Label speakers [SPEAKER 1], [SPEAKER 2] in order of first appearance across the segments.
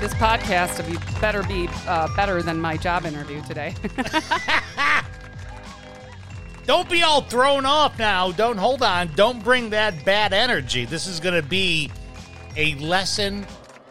[SPEAKER 1] This podcast to be better be uh, better than my job interview today.
[SPEAKER 2] Don't be all thrown off now. Don't hold on. Don't bring that bad energy. This is going to be a lesson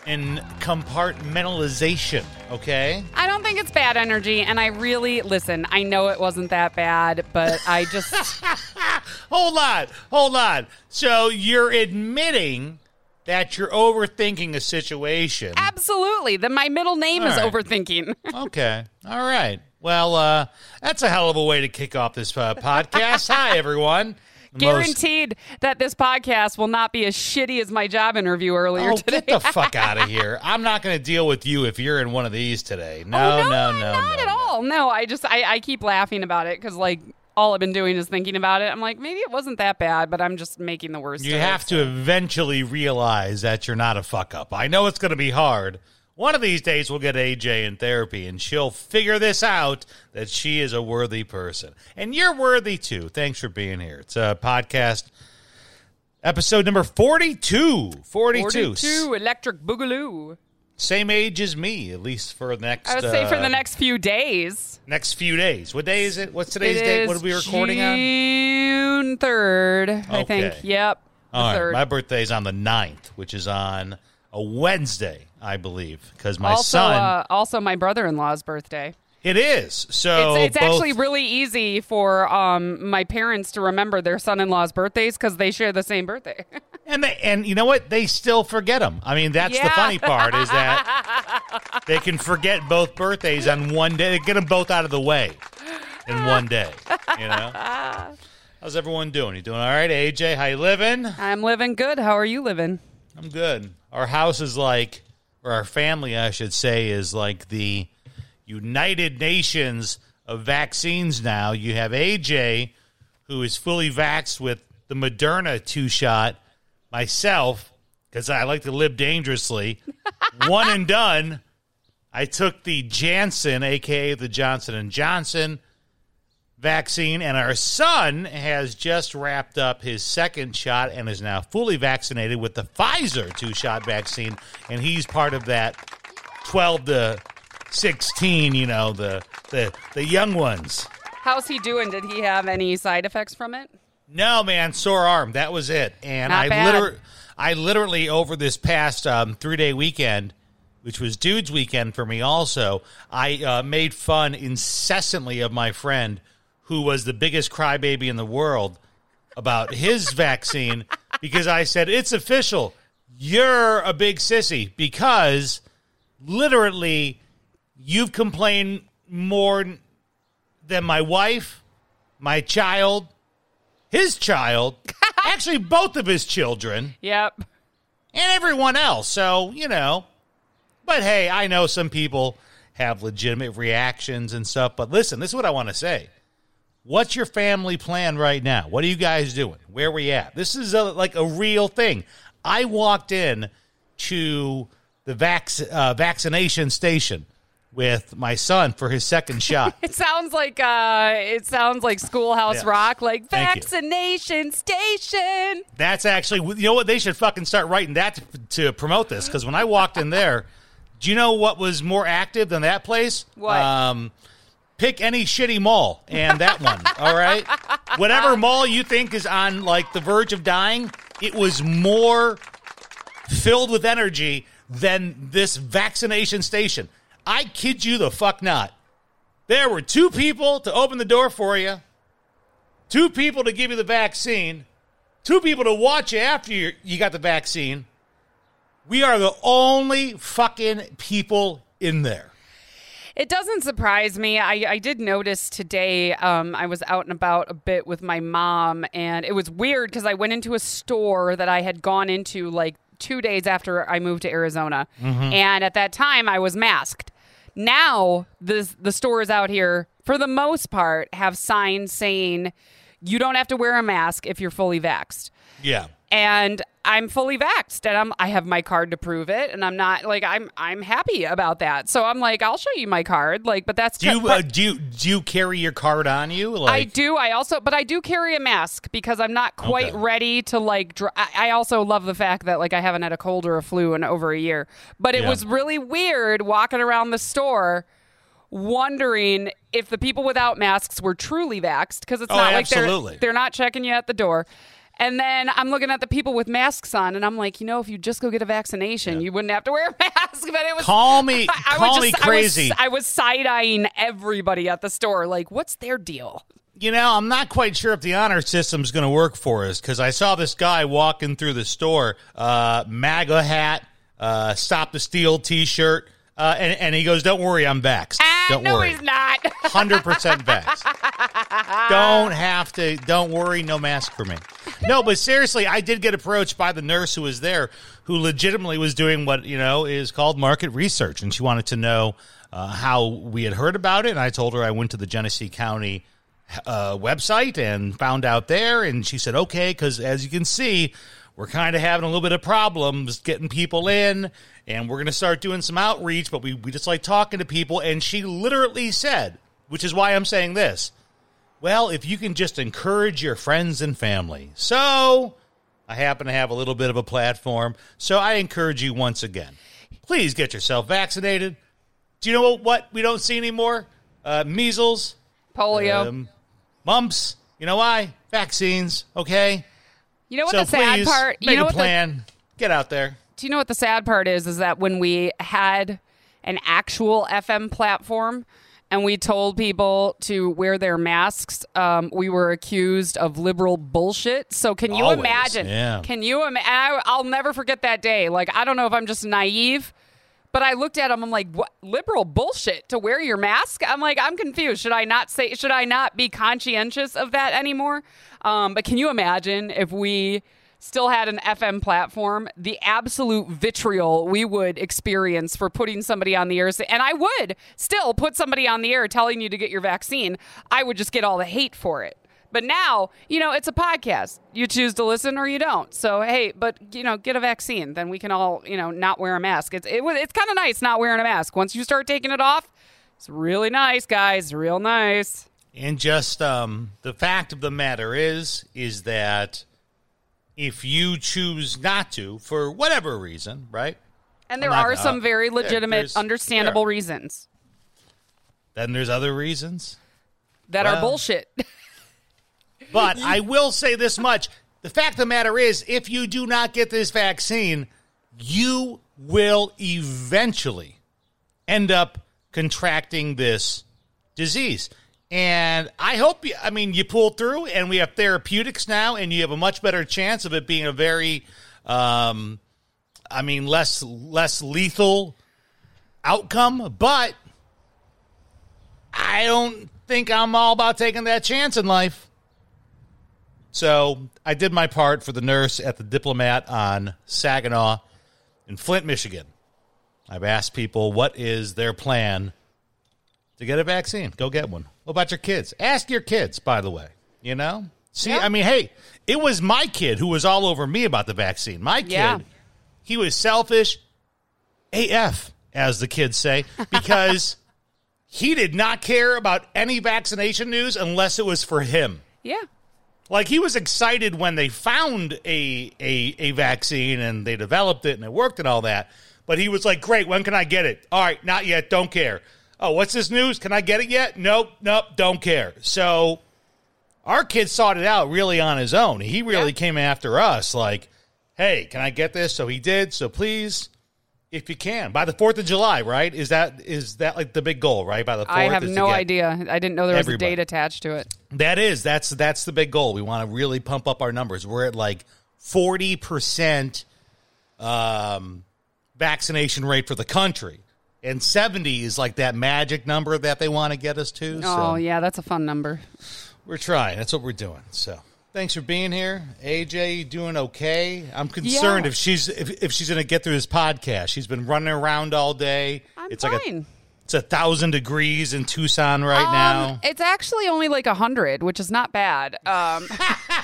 [SPEAKER 2] in compartmentalization, okay?
[SPEAKER 1] I don't think it's bad energy, and I really listen. I know it wasn't that bad, but I just
[SPEAKER 2] Hold on. Hold on. So you're admitting that you're overthinking a situation.
[SPEAKER 1] absolutely. Then my middle name
[SPEAKER 2] All
[SPEAKER 1] is
[SPEAKER 2] right.
[SPEAKER 1] overthinking.
[SPEAKER 2] Okay. All right. Well, uh, that's a hell of a way to kick off this uh, podcast. Hi, everyone. The most-
[SPEAKER 1] Guaranteed that this podcast will not be as shitty as my job interview earlier
[SPEAKER 2] Oh,
[SPEAKER 1] today.
[SPEAKER 2] get the fuck out of here! I'm not going to deal with you if you're in one of these today. No,
[SPEAKER 1] oh, no,
[SPEAKER 2] no, no,
[SPEAKER 1] not
[SPEAKER 2] no,
[SPEAKER 1] at
[SPEAKER 2] no.
[SPEAKER 1] all. No, I just I, I keep laughing about it because like all I've been doing is thinking about it. I'm like maybe it wasn't that bad, but I'm just making the worst.
[SPEAKER 2] You have
[SPEAKER 1] it,
[SPEAKER 2] to
[SPEAKER 1] so.
[SPEAKER 2] eventually realize that you're not a fuck up. I know it's going to be hard. One of these days, we'll get AJ in therapy, and she'll figure this out that she is a worthy person, and you're worthy too. Thanks for being here. It's a podcast episode number 42. 42.
[SPEAKER 1] 42 electric boogaloo.
[SPEAKER 2] Same age as me, at least for the next.
[SPEAKER 1] I would say for
[SPEAKER 2] uh,
[SPEAKER 1] the next few days.
[SPEAKER 2] next few days. What day is it? What's today's
[SPEAKER 1] It
[SPEAKER 2] date? What are we recording on?
[SPEAKER 1] June third, I think. Yep.
[SPEAKER 2] All right, my birthday's on the 9th, which is on a Wednesday, I believe, because my
[SPEAKER 1] also,
[SPEAKER 2] son.
[SPEAKER 1] uh, also my brother-in-law's birthday.
[SPEAKER 2] It is so.
[SPEAKER 1] It's, it's
[SPEAKER 2] both-
[SPEAKER 1] actually really easy for um, my parents to remember their son-in-law's birthdays because they share the same birthday.
[SPEAKER 2] and they, and you know what? They still forget them. I mean, that's the funny part is that they can forget both birthdays on one day. They get them both out of the way in one day. You know. How's everyone doing? You doing all right, AJ? How you living?
[SPEAKER 1] I'm living good. How are you living?
[SPEAKER 2] I'm good. Our house is like, or our family, I should say, is like the United Nations of vaccines now. You have AJ, who is fully vaxxed with the Moderna two shot, myself, because I like to live dangerously, one and done. I took the Janssen, aka the Johnson and Johnson vaccine, and our son has just wrapped up his second shot and is now fully vaccinated with the Pfizer two shot vaccine, and he's part of that twelve to sixteen. You know the the the young ones.
[SPEAKER 1] How's he doing? Did he have any side effects from it?
[SPEAKER 2] No, man, sore arm. That was it. And
[SPEAKER 1] Not
[SPEAKER 2] I literally, I literally over this past um, three day weekend, which was dude's weekend for me, also, I uh, made fun incessantly of my friend who was the biggest crybaby in the world about his vaccine because I said it's official. You're a big sissy because literally you've complained more than my wife, my child, his child, actually both of his children,
[SPEAKER 1] Yep.
[SPEAKER 2] and everyone else. So, you know, but hey, I know some people have legitimate reactions and stuff, but listen, this is what I want to say. What's your family plan right now? What are you guys doing? Where are we at? This is a, like a real thing. I walked in to the vac- uh, vaccination station with my son for his second shot.
[SPEAKER 1] It sounds like uh, it sounds like Schoolhouse. Rock, like vaccination station.
[SPEAKER 2] That's actually, you know what? They should fucking start writing that to, to promote this. Because when I walked in there, do you know what was more active than that place?
[SPEAKER 1] What?
[SPEAKER 2] Um, pick any shitty mall and that one. all right, whatever mall you think is on like the verge of dying, it was more filled with energy than this vaccination station. I kid you the fuck not. There were two people to open the door for you, two people to give you the vaccine, two people to watch you after you, you got the vaccine. We are the only fucking people in there.
[SPEAKER 1] It doesn't surprise me. I, I did notice today um, I was out and about a bit with my mom, and it was weird because I went into a store that I had gone into like two days after I moved to Arizona,
[SPEAKER 2] Mm-hmm.
[SPEAKER 1] and at that time I was masked. Now the the stores out here, for the most part, have signs saying you don't have to wear a mask if you're fully vaxxed
[SPEAKER 2] Yeah.
[SPEAKER 1] And I'm fully vaxxed and I'm I have my card to prove it and I'm not like I'm I'm happy about that. So I'm like I'll show you my card like but that's
[SPEAKER 2] Do you
[SPEAKER 1] but
[SPEAKER 2] uh, do you do you carry your card on you?
[SPEAKER 1] I do I also but I do carry a mask because I'm not quite
[SPEAKER 2] Okay.
[SPEAKER 1] ready to like dr- I I also love the fact that like I haven't had a cold or a flu in over a year. But it
[SPEAKER 2] Yeah.
[SPEAKER 1] was really weird walking around the store wondering if the people without masks were truly vaxxed because it's
[SPEAKER 2] Oh,
[SPEAKER 1] not like they're they're not checking you at the door. And then I'm looking at the people with masks on, and I'm like, you know, if you just go get a vaccination, you wouldn't have to wear a mask. But it was
[SPEAKER 2] Call me-
[SPEAKER 1] I, I
[SPEAKER 2] call
[SPEAKER 1] was
[SPEAKER 2] me
[SPEAKER 1] just,
[SPEAKER 2] crazy.
[SPEAKER 1] I was, was side eyeing everybody at the store, like, what's their deal?
[SPEAKER 2] You know, I'm not quite sure if the honor system is going to work for us because I saw this guy walking through the store, uh, MAGA hat, uh, Stop the Steal T-shirt, uh, and, and he goes, "Don't worry, I'm vaxxed.
[SPEAKER 1] Ah,
[SPEAKER 2] Don't
[SPEAKER 1] no,
[SPEAKER 2] worry,
[SPEAKER 1] he's not.
[SPEAKER 2] hundred percent vaxxed. don't have to. Don't worry, no mask for me. No, but seriously, I did get approached by the nurse who was there, who legitimately was doing what you know is called market research, and she wanted to know uh, how we had heard about it. And I told her I went to the Genesee County uh, website and found out there, and she said, "Okay," because as you can see, we're kind of having a little bit of problems getting people in, and we're going to start doing some outreach. But we we just like talking to people, and she literally said, which is why I'm saying this. Well, if you can just encourage your friends and family. So, I happen to have a little bit of a platform, so I encourage you once again. Please get yourself vaccinated. Do you know what we don't see anymore? Uh, measles,
[SPEAKER 1] Polio.
[SPEAKER 2] um, mumps. You know why? Vaccines. Okay.
[SPEAKER 1] you know what
[SPEAKER 2] so
[SPEAKER 1] the sad part?
[SPEAKER 2] make
[SPEAKER 1] You know
[SPEAKER 2] a
[SPEAKER 1] what the,
[SPEAKER 2] plan. Get out there.
[SPEAKER 1] do you know what the sad part is? Is that when we had an actual FM platform and we told people to wear their masks, um, we were accused of liberal bullshit. So can you
[SPEAKER 2] Always,
[SPEAKER 1] imagine?
[SPEAKER 2] yeah.
[SPEAKER 1] Can you imagine? I'll never forget that day. Like I don't know if I'm just naive. But I looked at him. I'm like, what liberal bullshit to wear your mask? I'm like, I'm confused. Should I not say? Should I not be conscientious of that anymore? Um, but can you imagine if we still had an FM platform, the absolute vitriol we would experience for putting somebody on the air? And I would still put somebody on the air telling you to get your vaccine. I would just get all the hate for it. But now, you know, it's a podcast. You choose to listen or you don't. So, hey, but you know, get a vaccine. Then we can all, you know, not wear a mask. It's it, it's kind of nice not wearing a mask. Once you start taking it off, it's really nice, guys. Real nice.
[SPEAKER 2] And just um, the fact of the matter is, is that if you choose not to, for whatever reason, right?
[SPEAKER 1] And there are
[SPEAKER 2] gonna-
[SPEAKER 1] some very legitimate,
[SPEAKER 2] there's-
[SPEAKER 1] understandable reasons
[SPEAKER 2] Then there's other reasons.
[SPEAKER 1] that are bullshit.
[SPEAKER 2] But I will say this much. The fact of the matter is, if you do not get this vaccine, you will eventually end up contracting this disease. And I hope you, I mean, you pull through and we have therapeutics now and you have a much better chance of it being a very, um, I mean, less, less lethal outcome. But I don't think I'm all about taking that chance in life. So I did my part for the nurse at the diplomat on Saginaw in Flint, Michigan. I've asked people what is their plan to get a vaccine. Go get one. What about your kids? Ask your kids, by the way. You know? See,
[SPEAKER 1] Yeah.
[SPEAKER 2] I mean, hey, it was my kid who was all over me about the vaccine. My kid,
[SPEAKER 1] Yeah.
[SPEAKER 2] he was selfish AF, as the kids say, because he did not care about any vaccination news unless it was for him.
[SPEAKER 1] yeah.
[SPEAKER 2] Like he was excited when they found a, a a vaccine and they developed it and it worked and all that. But he was like, "Great, when can I get it?" All right, not yet. Don't care. Oh, what's this news? Can I get it yet? Nope, nope. Don't care. So our kid sought it out really on his own. He really
[SPEAKER 1] Yeah.
[SPEAKER 2] came after us, like, "Hey, can I get this?" So he did. So please, if you can, by the Fourth of July, right? Is that is that like the big goal, right? By the fourth,
[SPEAKER 1] I have no idea. I didn't know there was
[SPEAKER 2] everybody.
[SPEAKER 1] a date attached to it.
[SPEAKER 2] That is that's that's the big goal. We want to really pump up our numbers. We're at like forty percent um, vaccination rate for the country, and seventy is like that magic number that they want to get us to. So
[SPEAKER 1] Oh, yeah, that's a fun number.
[SPEAKER 2] we're trying. That's what we're doing. So Thanks for being here, AJ. Doing okay? I'm concerned
[SPEAKER 1] Yeah.
[SPEAKER 2] if she's if, if she's going to get through this podcast. She's been running around all day.
[SPEAKER 1] I'm
[SPEAKER 2] it's like a
[SPEAKER 1] fine.
[SPEAKER 2] it's a thousand degrees in Tucson right
[SPEAKER 1] Um,
[SPEAKER 2] now.
[SPEAKER 1] It's actually only like a hundred, which is not bad. Um,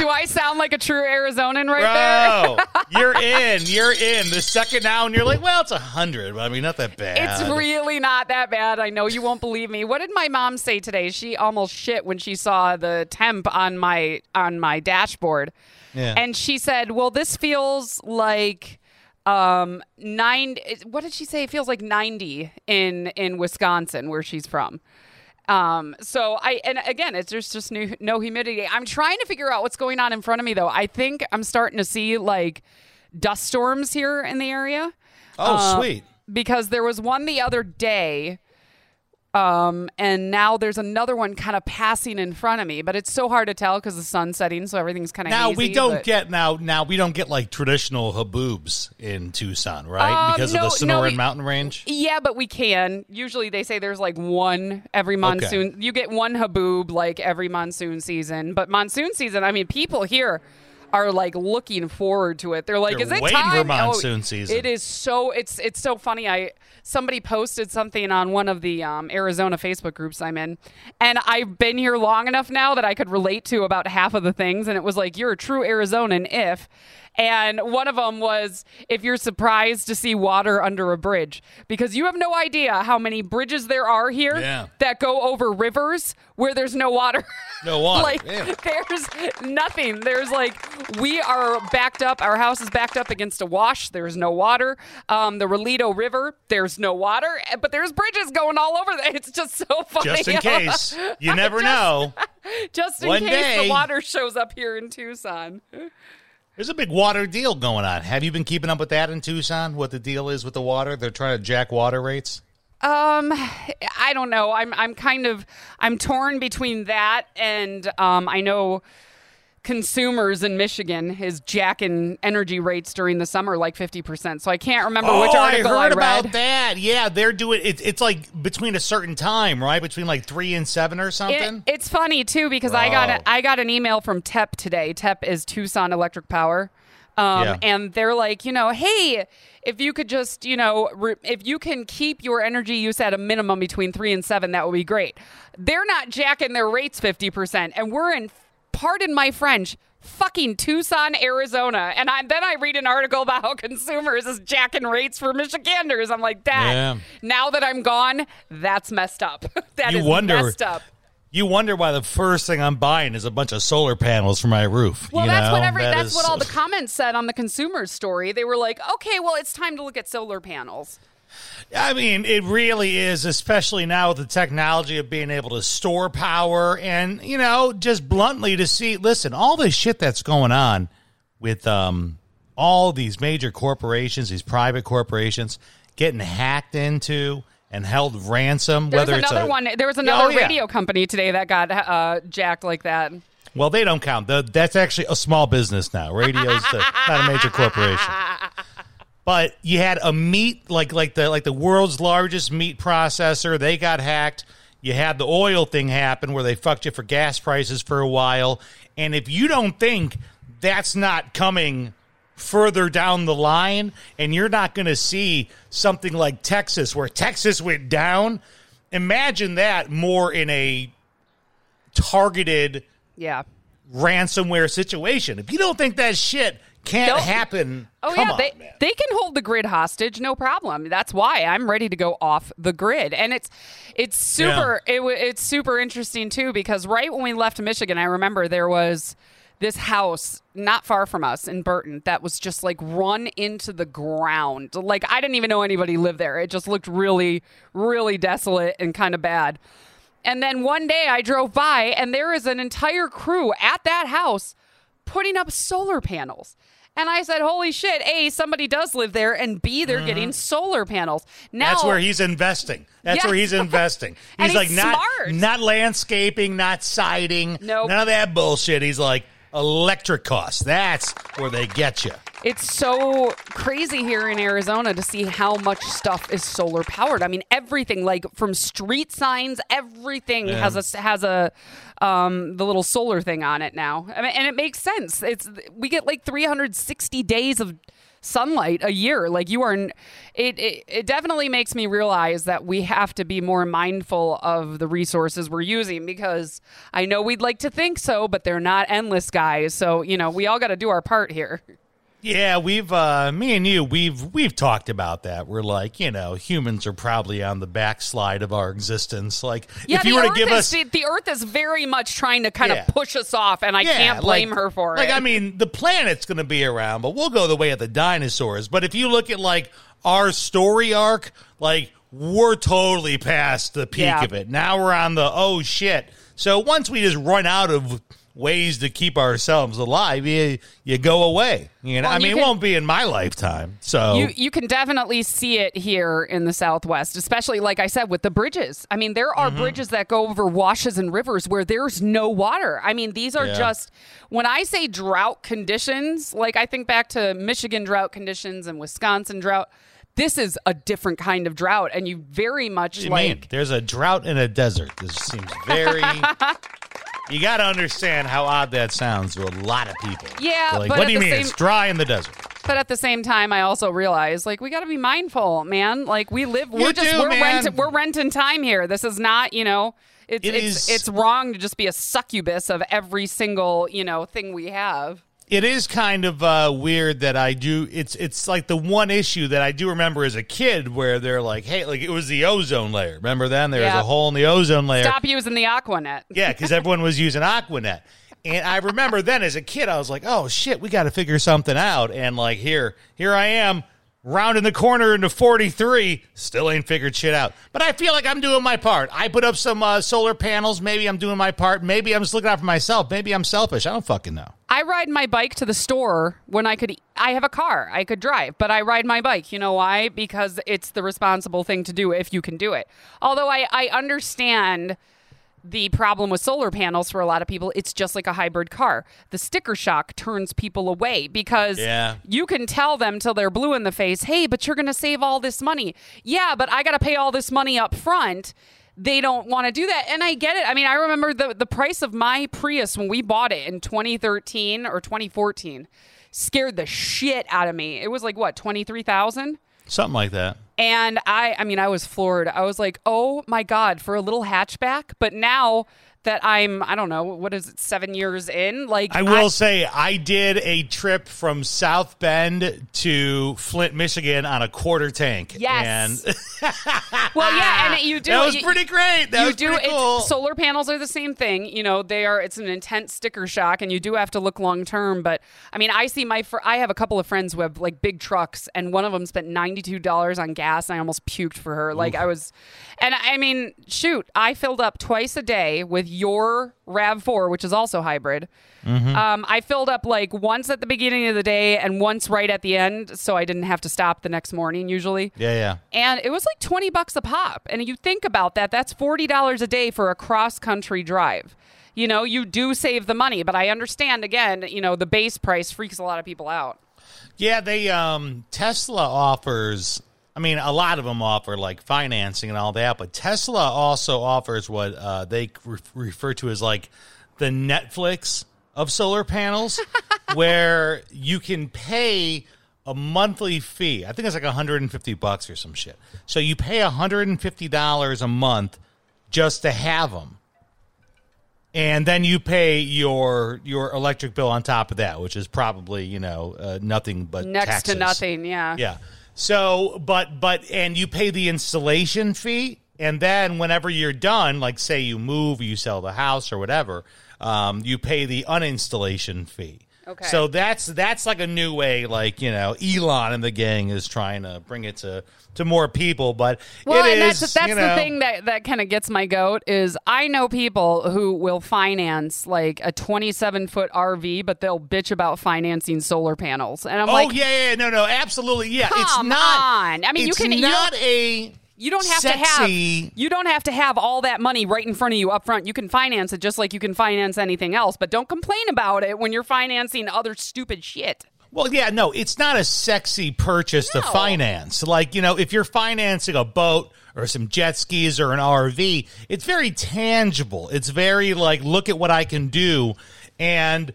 [SPEAKER 1] do I sound like a true Arizonan right there?
[SPEAKER 2] Bro, you're in. You're in. The second now, and you're like, well, it's a hundred. But I mean, not that bad.
[SPEAKER 1] It's really not that bad. I know you won't believe me. What did my mom say today? She almost shit when she saw the temp on my on my dashboard.
[SPEAKER 2] Yeah.
[SPEAKER 1] And she said, "Well, this feels like um 9 what did she say? It feels like 90 in in Wisconsin where she's from." Um, so I and again, it's there's just no, no humidity. I'm trying to figure out what's going on in front of me though. I think I'm starting to see like dust storms here in the area
[SPEAKER 2] oh,
[SPEAKER 1] uh,
[SPEAKER 2] sweet.
[SPEAKER 1] because there was one the other day um and now there's another one kind of passing in front of me but it's so hard to tell because the sun's setting so everything's kind of
[SPEAKER 2] Now
[SPEAKER 1] hazy,
[SPEAKER 2] we don't
[SPEAKER 1] but-
[SPEAKER 2] get now now we don't get like traditional haboobs in Tucson, right?
[SPEAKER 1] Um,
[SPEAKER 2] because
[SPEAKER 1] no-
[SPEAKER 2] of the
[SPEAKER 1] no,
[SPEAKER 2] Sonoran
[SPEAKER 1] we-
[SPEAKER 2] Mountain Range.
[SPEAKER 1] yeah but we can usually they say there's like one every monsoon you get one haboob like every monsoon season but monsoon season i mean people here are like looking forward to it. They're like
[SPEAKER 2] They're
[SPEAKER 1] is it
[SPEAKER 2] waiting for
[SPEAKER 1] time? Oh,
[SPEAKER 2] season.
[SPEAKER 1] it is so it's it's so funny. I somebody posted something on one of the um, arizona facebook groups i'm in and i've been here long enough now that i could relate to about half of the things and it was like you're a true arizonan if and one of them was if you're surprised to see water under a bridge because you have no idea how many bridges there are here
[SPEAKER 2] Yeah.
[SPEAKER 1] that go over rivers where there's no water
[SPEAKER 2] No water.
[SPEAKER 1] like
[SPEAKER 2] Yeah.
[SPEAKER 1] there's nothing. There's like we are backed up. Our house is backed up against a wash. There's no water. Um, the Rillito River. There's no water, eh, but there's bridges going all over. There. It's just so funny.
[SPEAKER 2] Just in case. You never
[SPEAKER 1] Just-
[SPEAKER 2] know.
[SPEAKER 1] just in
[SPEAKER 2] One
[SPEAKER 1] case
[SPEAKER 2] day.
[SPEAKER 1] the water shows up here in Tucson.
[SPEAKER 2] There's a big water deal going on. Have you been keeping up with that in Tucson? What the deal is with the water? They're trying to jack water rates.
[SPEAKER 1] Um, I don't know. I'm I'm kind of I'm torn between that and um I know consumers in Michigan is jacking energy rates during the summer like 50%. So I can't remember which
[SPEAKER 2] oh,
[SPEAKER 1] article
[SPEAKER 2] I heard
[SPEAKER 1] I read.
[SPEAKER 2] about that. Yeah, they're doing it. It's like between a certain time, right? Between like three and seven or
[SPEAKER 1] It-
[SPEAKER 2] something.
[SPEAKER 1] it's funny too because I got
[SPEAKER 2] Bro.
[SPEAKER 1] a, I got an email from TEP today. TEP is Tucson Electric Power. Um,
[SPEAKER 2] Yeah.
[SPEAKER 1] and they're like, you know, hey, if you could just, you know, re- if you can keep your energy use at a minimum between three and seven, that would be great. They're not jacking their rates 50%. And we're in, pardon my French, fucking Tucson, Arizona. And I, then I read an article about how consumers is jacking rates for Michiganders. I'm like, that,
[SPEAKER 2] Yeah.
[SPEAKER 1] now that I'm gone, that's messed up. That is
[SPEAKER 2] You wonder-
[SPEAKER 1] messed up.
[SPEAKER 2] you wonder why the first thing I'm buying is a bunch of solar panels for my roof.
[SPEAKER 1] Well,
[SPEAKER 2] you
[SPEAKER 1] that's
[SPEAKER 2] know?
[SPEAKER 1] what every
[SPEAKER 2] That
[SPEAKER 1] that's
[SPEAKER 2] is-
[SPEAKER 1] what all the comments said on the consumer's story. They were like, "Okay, well, it's time to look at solar panels."
[SPEAKER 2] I mean, it really is, especially now with the technology of being able to store power and, you know, just bluntly to see, listen, all this shit that's going on with um, all these major corporations, these private corporations getting hacked into and held ransom,
[SPEAKER 1] There's
[SPEAKER 2] whether it's
[SPEAKER 1] another
[SPEAKER 2] a,
[SPEAKER 1] one. There was another
[SPEAKER 2] Oh, yeah.
[SPEAKER 1] radio company today that got uh, jacked like that.
[SPEAKER 2] Well, they don't count. The, that's actually a small business now. Radio's the, not a major corporation. But you had a meat like like the like the world's largest meat processor. They got hacked. You had the oil thing happen where they fucked you for gas prices for a while. And if you don't think that's not coming further down the line, and you're not going to see something like Texas, where Texas went down, imagine that more in a targeted
[SPEAKER 1] Yeah.
[SPEAKER 2] ransomware situation. If you don't think that shit can't
[SPEAKER 1] Don't-
[SPEAKER 2] happen,
[SPEAKER 1] Oh
[SPEAKER 2] come
[SPEAKER 1] yeah,
[SPEAKER 2] on,
[SPEAKER 1] they
[SPEAKER 2] man.
[SPEAKER 1] they can hold the grid hostage, no problem. That's why I'm ready to go off the grid, and it's it's super it, wa- it's super interesting too because right when we left Michigan, I remember there was this house not far from us in Burton that was just like run into the ground. Like I didn't even know anybody lived there. It just looked really really desolate and kind of bad. And then one day I drove by and there is an entire crew at that house putting up solar panels. And I said, "Holy shit! A, somebody does live there, and B, they're getting solar panels." Now
[SPEAKER 2] Mm-hmm. That's where he's investing. That's
[SPEAKER 1] Yeah.
[SPEAKER 2] where he's investing.
[SPEAKER 1] And
[SPEAKER 2] He's like
[SPEAKER 1] he's
[SPEAKER 2] not not landscaping, not siding,
[SPEAKER 1] Nope.
[SPEAKER 2] none of that bullshit. He's like electric costs. That's where they get you.
[SPEAKER 1] It's so crazy here in Arizona to see how much stuff is solar powered. I mean, everything like from street signs, everything
[SPEAKER 2] Yeah.
[SPEAKER 1] has a has a um, the little solar thing on it now. I mean, and it makes sense. It's we get like 360 days of sunlight a year. Like you are, it, it it definitely makes me realize that we have to be more mindful of the resources we're using because I know we'd like to think so, but they're not endless, guys. So you know, we all got to do our part here.
[SPEAKER 2] Yeah, we've uh me and you we've we've talked about that. We're like, you know, humans are probably on the backslide of our existence. Like
[SPEAKER 1] Yeah,
[SPEAKER 2] if you were to
[SPEAKER 1] Earth
[SPEAKER 2] give
[SPEAKER 1] is,
[SPEAKER 2] us
[SPEAKER 1] the, the Earth is very much trying to kind
[SPEAKER 2] Yeah.
[SPEAKER 1] of push us off, and I
[SPEAKER 2] Yeah,
[SPEAKER 1] can't blame
[SPEAKER 2] like-
[SPEAKER 1] her for
[SPEAKER 2] like,
[SPEAKER 1] it.
[SPEAKER 2] Like, I mean, the planet's going to be around, but we'll go the way of the dinosaurs. But if you look at like our story arc, like we're totally past the peak
[SPEAKER 1] Yeah.
[SPEAKER 2] of it. Now we're on the oh shit. So once we just run out of ways to keep ourselves alive, you you go away. You know,
[SPEAKER 1] Well,
[SPEAKER 2] I mean,
[SPEAKER 1] you
[SPEAKER 2] it won't be in my lifetime. So
[SPEAKER 1] You you can definitely see it here in the Southwest, especially like I said with the bridges. I mean, there are
[SPEAKER 2] Mm-hmm.
[SPEAKER 1] bridges that go over washes and rivers where there's no water. I mean, these are
[SPEAKER 2] Yeah.
[SPEAKER 1] just when I say drought conditions, like I think back to Michigan drought conditions and Wisconsin drought. This is a different kind of drought, and you very much
[SPEAKER 2] you
[SPEAKER 1] like
[SPEAKER 2] mean? There's a drought in a desert. This seems very. you got to understand how odd that sounds to a lot of people.
[SPEAKER 1] Yeah,
[SPEAKER 2] like,
[SPEAKER 1] but
[SPEAKER 2] what do you mean?
[SPEAKER 1] same-
[SPEAKER 2] It's dry in the desert.
[SPEAKER 1] But at the same time, I also realize like we got to be mindful, man. Like we live, we're
[SPEAKER 2] You
[SPEAKER 1] just
[SPEAKER 2] do,
[SPEAKER 1] we're rent, we're renting time here. This is not, you know, it's
[SPEAKER 2] It
[SPEAKER 1] it's
[SPEAKER 2] is-
[SPEAKER 1] it's wrong to just be a succubus of every single you know thing we have.
[SPEAKER 2] It is kind of uh, weird that I do. It's it's like the one issue that I do remember as a kid where they're like, hey, like it was the ozone layer. Remember then there was a hole in the ozone layer.
[SPEAKER 1] Stop using the Aquanet.
[SPEAKER 2] Yeah, because everyone was using Aquanet. And I remember then as a kid, I was like, "Oh shit, we got to figure something out." And like here, here I am, rounding the corner into forty three, still ain't figured shit out. But I feel like I'm doing my part. I put up some uh, solar panels. Maybe I'm doing my part. Maybe I'm just looking out for myself. Maybe I'm selfish. I don't fucking know.
[SPEAKER 1] I ride my bike to the store when I could. I have a car, I could drive, but I ride my bike. You know why? Because it's the responsible thing to do if you can do it. Although I, I understand the problem with solar panels for a lot of people, it's just like a hybrid car. The sticker shock turns people away because
[SPEAKER 2] Yeah.
[SPEAKER 1] you can tell them till they're blue in the face, hey, but you're going to save all this money. Yeah, but I got to pay all this money up front. They don't want to do that. And I get it. I mean, I remember the, the price of my Prius when we bought it in 2013 or 2014 scared the shit out of me. It was like, what, 23,000?
[SPEAKER 2] Something like that.
[SPEAKER 1] And I, I mean, I was floored. I was like, oh my God, for a little hatchback. But now that I'm, I don't know, what is it, seven years in? Like,
[SPEAKER 2] I will say I did a trip from South Bend to Flint, Michigan on a quarter tank.
[SPEAKER 1] Yes.
[SPEAKER 2] And
[SPEAKER 1] well, yeah, and you do.
[SPEAKER 2] that was
[SPEAKER 1] you-
[SPEAKER 2] pretty great. That
[SPEAKER 1] you
[SPEAKER 2] was
[SPEAKER 1] do
[SPEAKER 2] cool.
[SPEAKER 1] solar panels are the same thing you know they are it's an intense sticker shock and you do have to look long term but i mean i see my fr- i have a couple of friends who have like big trucks and one of them spent $92 on gas and i almost puked for her like i was and i mean shoot i filled up twice a day with your rav4 which is also hybrid
[SPEAKER 2] Mm-hmm.
[SPEAKER 1] um, I filled up like once at the beginning of the day and once right at the end, so I didn't have to stop the next morning usually
[SPEAKER 2] yeah, yeah.
[SPEAKER 1] and it was like 20 bucks a pop and you think about that that's $40 a day for a cross country drive you know you do save the money but i understand again you know the base price freaks a lot of people out
[SPEAKER 2] Yeah, they um Tesla offers I mean, a lot of them offer like financing and all that, but Tesla also offers what uh, they re- refer to as like the Netflix of solar panels, where you can pay a monthly fee. I think it's like 150 bucks or some shit. So you pay 150 dollars a month just to have them and then you pay your your electric bill on top of that, which is probably you know uh, nothing but
[SPEAKER 1] next
[SPEAKER 2] taxes.
[SPEAKER 1] to nothing yeah
[SPEAKER 2] Yeah. So, but but and you pay the installation fee, and then whenever you're done, like say you move, you sell the house or whatever, um, you pay the uninstallation fee.
[SPEAKER 1] Okay.
[SPEAKER 2] So that's that's like a new way, like you know, Elon and the gang is trying to bring it to to more people, but
[SPEAKER 1] Well,
[SPEAKER 2] it
[SPEAKER 1] and
[SPEAKER 2] is,
[SPEAKER 1] that's that's
[SPEAKER 2] you
[SPEAKER 1] the thing that that kind of gets my goat is I know people who will finance like a 27 foot RV, but they'll bitch about financing solar panels, and I'm
[SPEAKER 2] Oh
[SPEAKER 1] like, oh
[SPEAKER 2] yeah, yeah, no, no, absolutely, yeah. it's not.
[SPEAKER 1] on. I mean, you can- you
[SPEAKER 2] not
[SPEAKER 1] don't-
[SPEAKER 2] a.
[SPEAKER 1] You don't have to have you don't have to have all that money right in front of you up front. You can finance it just like you can finance anything else, but don't complain about it when you're financing other stupid shit.
[SPEAKER 2] Well, yeah, no, it's not a sexy purchase to finance. Like, you know, if you're financing a boat or some jet skis or an RV, it's very tangible. It's very like, look at what I can do. And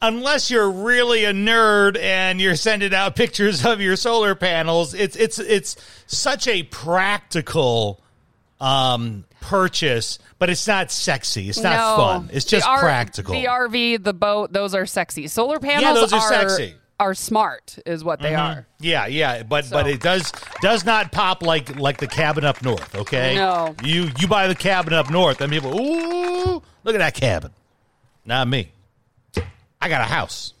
[SPEAKER 2] unless you're really a nerd and you're sending out pictures of your solar panels, it's it's it's such a practical um purchase, but it's not sexy. It's not
[SPEAKER 1] No.
[SPEAKER 2] fun. It's just
[SPEAKER 1] R-
[SPEAKER 2] practical.
[SPEAKER 1] The RV, the boat, those are sexy. Solar panels
[SPEAKER 2] Yeah, those are sexy. Mm-hmm.
[SPEAKER 1] Are smart, is what they are.
[SPEAKER 2] Yeah, yeah, but but it does does not pop like like the cabin up north. Okay,
[SPEAKER 1] No.
[SPEAKER 2] you you buy the cabin up north, and people, ooh, look at that cabin. Not me. I got a house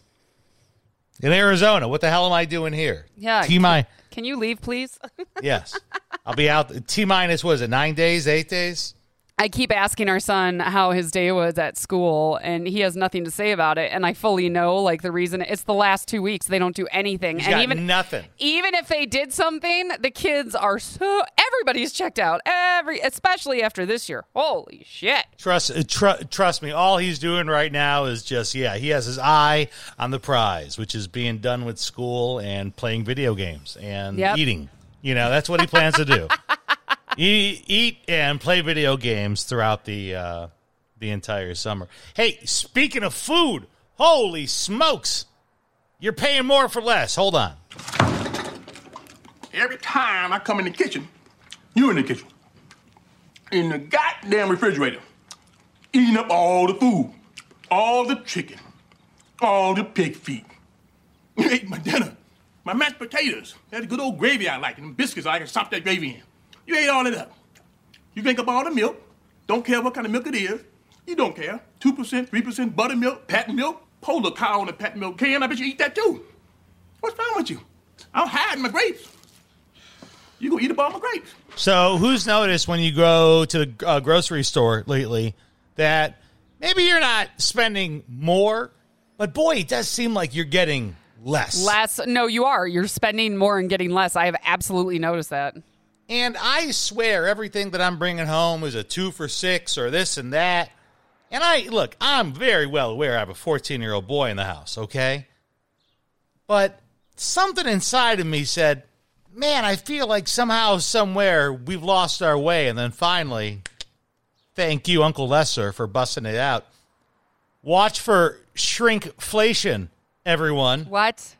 [SPEAKER 2] in Arizona. What the hell am I doing here?
[SPEAKER 1] Yeah.
[SPEAKER 2] T my
[SPEAKER 1] Can you leave, please?
[SPEAKER 2] yes, I'll be out. T minus was it nine days, eight days?
[SPEAKER 1] I keep asking our son how his day was at school, and he has nothing to say about it. And I fully know, like, the reason it's the last two weeks they don't do anything.
[SPEAKER 2] He's
[SPEAKER 1] and
[SPEAKER 2] got
[SPEAKER 1] even
[SPEAKER 2] nothing.
[SPEAKER 1] even if they did something, the kids are so everybody's checked out. Every especially after this year. Holy shit!
[SPEAKER 2] Trust uh, tr- trust me. All he's doing right now is just yeah. He has his eye on the prize, which is being done with school and playing video games and
[SPEAKER 1] Yep.
[SPEAKER 2] eating. You know, that's what he plans to do. eat, eat and play video games throughout the uh, the entire summer. Hey, speaking of food, holy smokes! You're paying more for less. Hold on.
[SPEAKER 3] Every time I come in the kitchen, you in the kitchen. In the goddamn refrigerator. Eating up all the food. All the chicken. All the pig feet. You ate my dinner. My mashed potatoes. A good old gravy I like, and biscuits I can sop that gravy in. You ate all of that. You drink up all the milk. Don't care what kind of milk it is. You don't care. 2%, 3% buttermilk, patent milk, polar cow on a patent milk can. I bet you eat that too. What's wrong with you? I'm hiding my grapes. You gonna eat up all my grapes.
[SPEAKER 2] So, who's noticed when you go to the uh, grocery store lately that maybe you're not spending more, but boy, it does seem like you're getting less.
[SPEAKER 1] Less, no, you are. You're spending more and getting less. I have absolutely noticed that.
[SPEAKER 2] And I swear everything that I'm bringing home is a two for six or this and that. And I look, I'm very well aware I have a 14 year old boy in the house, okay? But something inside of me said, man, I feel like somehow, somewhere, we've lost our way. And then finally, thank you, Uncle Lesser, for busting it out. Watch for shrinkflation, everyone.
[SPEAKER 1] What?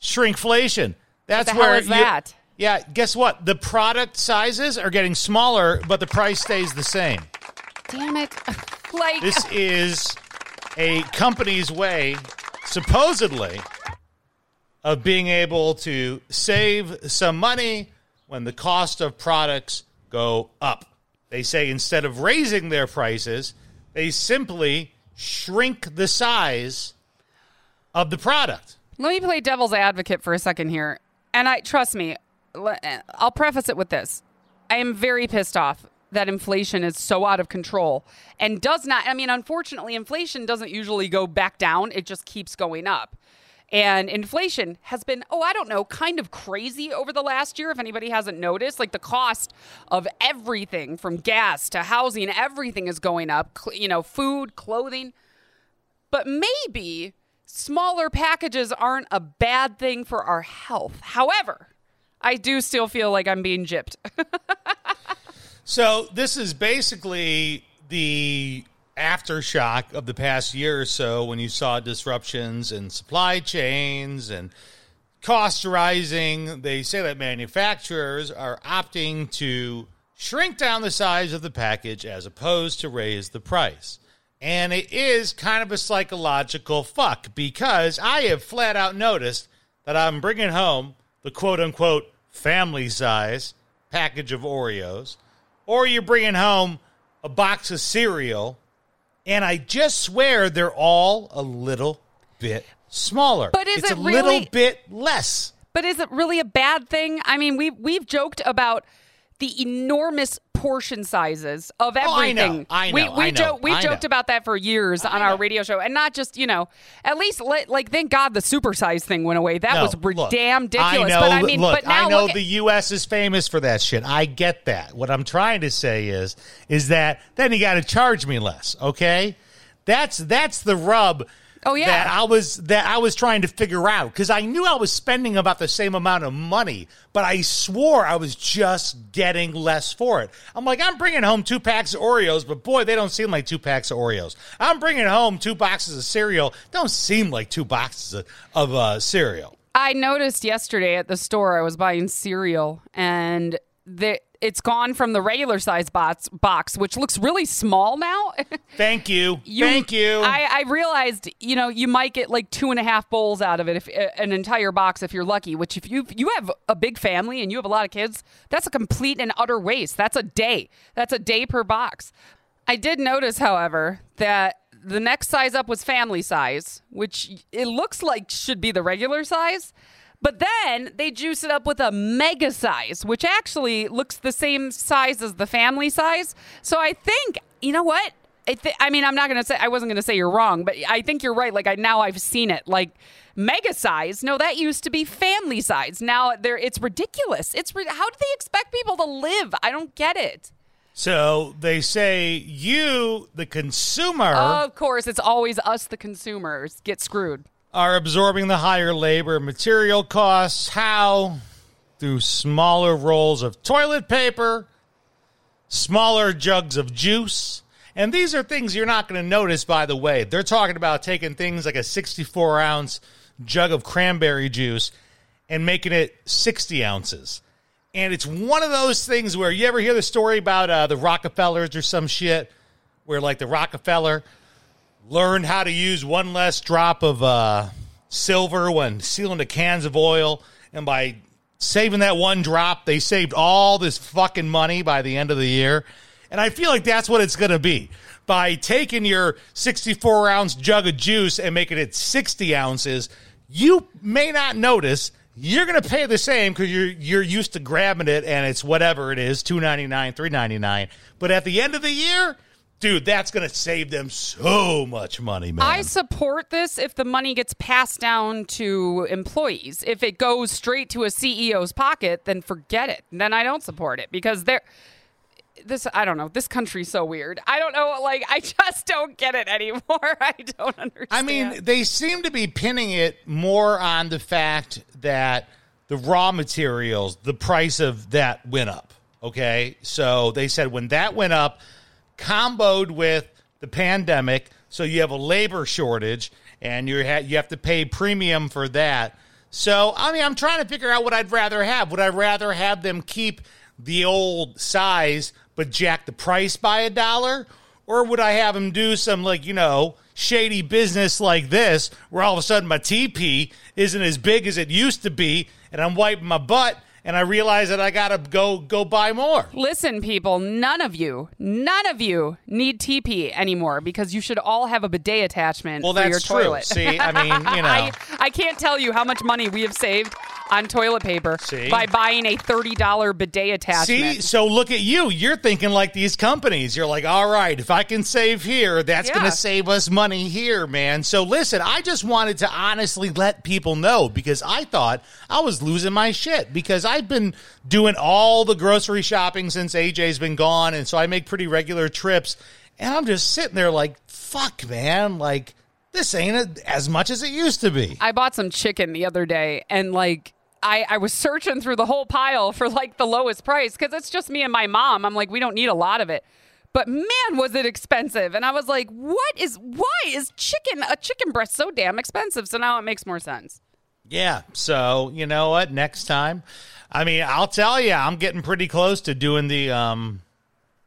[SPEAKER 2] Shrinkflation. That's
[SPEAKER 1] hell
[SPEAKER 2] where
[SPEAKER 1] is
[SPEAKER 2] you-
[SPEAKER 1] that?
[SPEAKER 2] Yeah, guess what? The product sizes are getting smaller, but the price stays the same.
[SPEAKER 1] Damn it! like
[SPEAKER 2] This is a company's way, supposedly, of being able to save some money when the cost of products go up. They say instead of raising their prices, they simply shrink the size of the product.
[SPEAKER 1] Let me play devil's advocate for a second here. And I trust me, I'll preface it with this. I am very pissed off that inflation is so out of control and does not I mean unfortunately inflation doesn't usually go back down, it just keeps going up. And inflation has been, oh, I don't know, kind of crazy over the last year. If anybody hasn't noticed, like the cost of everything from gas to housing, everything is going up. You know, food, clothing but maybe smaller packages aren't a bad thing for our health. However, I do still feel like I'm being gypped.
[SPEAKER 2] So this is basically the aftershock of the past year or so when you saw disruptions in supply chains and costs rising. They say that manufacturers are opting to shrink down the size of the package as opposed to raise the price. And it is kind of a psychological fuck because I have flat out noticed that I'm bringing home the quote unquote family size package of Oreos, or you're bringing home a box of cereal, and I just swear they're all a little bit smaller.
[SPEAKER 1] But is
[SPEAKER 2] it's
[SPEAKER 1] it
[SPEAKER 2] a little
[SPEAKER 1] really-
[SPEAKER 2] bit less.
[SPEAKER 1] but is it really a bad thing? I mean, we we've joked about the enormous portion sizes of
[SPEAKER 2] Oh, I know.
[SPEAKER 1] everything.
[SPEAKER 2] I
[SPEAKER 1] we
[SPEAKER 2] know.
[SPEAKER 1] we
[SPEAKER 2] I know.
[SPEAKER 1] jo- we've
[SPEAKER 2] I
[SPEAKER 1] joked
[SPEAKER 2] know.
[SPEAKER 1] about that for years on our radio show, and not just you know. At least let, like thank God the supersize thing went away. That
[SPEAKER 2] No,
[SPEAKER 1] was re-
[SPEAKER 2] look,
[SPEAKER 1] damn ridiculous.
[SPEAKER 2] I know,
[SPEAKER 1] but I mean,
[SPEAKER 2] look,
[SPEAKER 1] but now
[SPEAKER 2] I know
[SPEAKER 1] look at-
[SPEAKER 2] the U.S. is famous for that shit. I get that. What I'm trying to say is, is that then you got to charge me less. Okay, that's that's the rub.
[SPEAKER 1] Oh, yeah.
[SPEAKER 2] that I was that I was trying to figure out because I knew I was spending about the same amount of money, but I swore I was just getting less for it. I'm like, I'm bringing home two packs of Oreos, but boy, they don't seem like two packs of Oreos. I'm bringing home two boxes of cereal, don't seem like two boxes of, of uh, cereal.
[SPEAKER 1] I noticed yesterday at the store I was buying cereal and the it's gone from the regular size box, box which looks really small now.
[SPEAKER 2] Thank you, thank you.
[SPEAKER 1] I, I realized, you know, you might get like two and a half bowls out of it, if uh, an entire box, if you're lucky. Which, if you you have a big family and you have a lot of kids, that's a complete and utter waste. That's a day. That's a day per box. I did notice, however, that the next size up was family size, which it looks like should be the regular size. But then they juice it up with a mega size, which actually looks the same size as the family size. So I think, you know what? I, th- I mean, I'm not going to say, I wasn't going to say you're wrong, but I think you're right. Like, I now I've seen it. Like, mega size. No, that used to be family size. Now there, it's ridiculous. It's re- how do they expect people to live? I don't get it.
[SPEAKER 2] so they say you, the consumer.
[SPEAKER 1] Of course, it's always us, the consumers, get screwed.
[SPEAKER 2] Are absorbing the higher labor material costs. How? Through smaller rolls of toilet paper, smaller jugs of juice. And these are things you're not going to notice, by the way. They're talking about taking things like a 64 ounce jug of cranberry juice and making it 60 ounces. And it's one of those things where you ever hear the story about uh, the Rockefellers or some shit, where like the Rockefeller learned how to use one less drop of uh, silver when sealing the cans of oil, and by saving that one drop, they saved all this fucking money by the end of the year. And I feel like that's what it's going to be. By taking your 64 ounce jug of juice and making it 60 ounces, you may not notice. You're going to pay the same because you're you're used to grabbing it and it's whatever it is, two ninety nine, three ninety nine. But at the end of the year, dude, that's going to save them so much money, man.
[SPEAKER 1] I support this if the money gets passed down to employees. If it goes straight to a CEO's pocket, then forget it. Then I don't support it because they're this I don't know. This country's so weird. I don't know like I just don't get it anymore. I don't understand.
[SPEAKER 2] I mean, they seem to be pinning it more on the fact that the raw materials, the price of that went up. Okay. So they said when that went up, comboed with the pandemic, so you have a labor shortage and you ha- you have to pay premium for that. So, I mean, I'm trying to figure out what I'd rather have. Would I rather have them keep the old size but jack the price by a dollar? Or would I have them do some, like, you know, shady business like this where all of a sudden my TP isn't as big as it used to be and I'm wiping my butt and I realize that I got to go go buy more?
[SPEAKER 1] Listen, people, none of you, none of you need TP anymore because you should all have a bidet attachment
[SPEAKER 2] Well,
[SPEAKER 1] for
[SPEAKER 2] that's
[SPEAKER 1] your
[SPEAKER 2] true.
[SPEAKER 1] toilet.
[SPEAKER 2] See, I mean, you know.
[SPEAKER 1] I, I can't tell you how much money we have saved on toilet paper
[SPEAKER 2] See?
[SPEAKER 1] by buying a $30 bidet attachment.
[SPEAKER 2] See, so look at you. You're thinking like these companies. You're like, all right, if I can save here, that's going to save us money here, man. So listen, I just wanted to honestly let people know because I thought I was losing my shit because I've been doing all the grocery shopping since AJ's been gone. And so I make pretty regular trips. And I'm just sitting there like, fuck, man. Like, this ain't as much as it used to be.
[SPEAKER 1] I bought some chicken the other day and like I, I was searching through the whole pile for like the lowest price because it's just me and my mom. I'm like, we don't need a lot of it. But man, was it expensive. And I was like, what is, why is chicken, a chicken breast so damn expensive? So now it makes more sense.
[SPEAKER 2] Yeah. So you know what? Next time, I mean, I'll tell you, I'm getting pretty close to doing the um,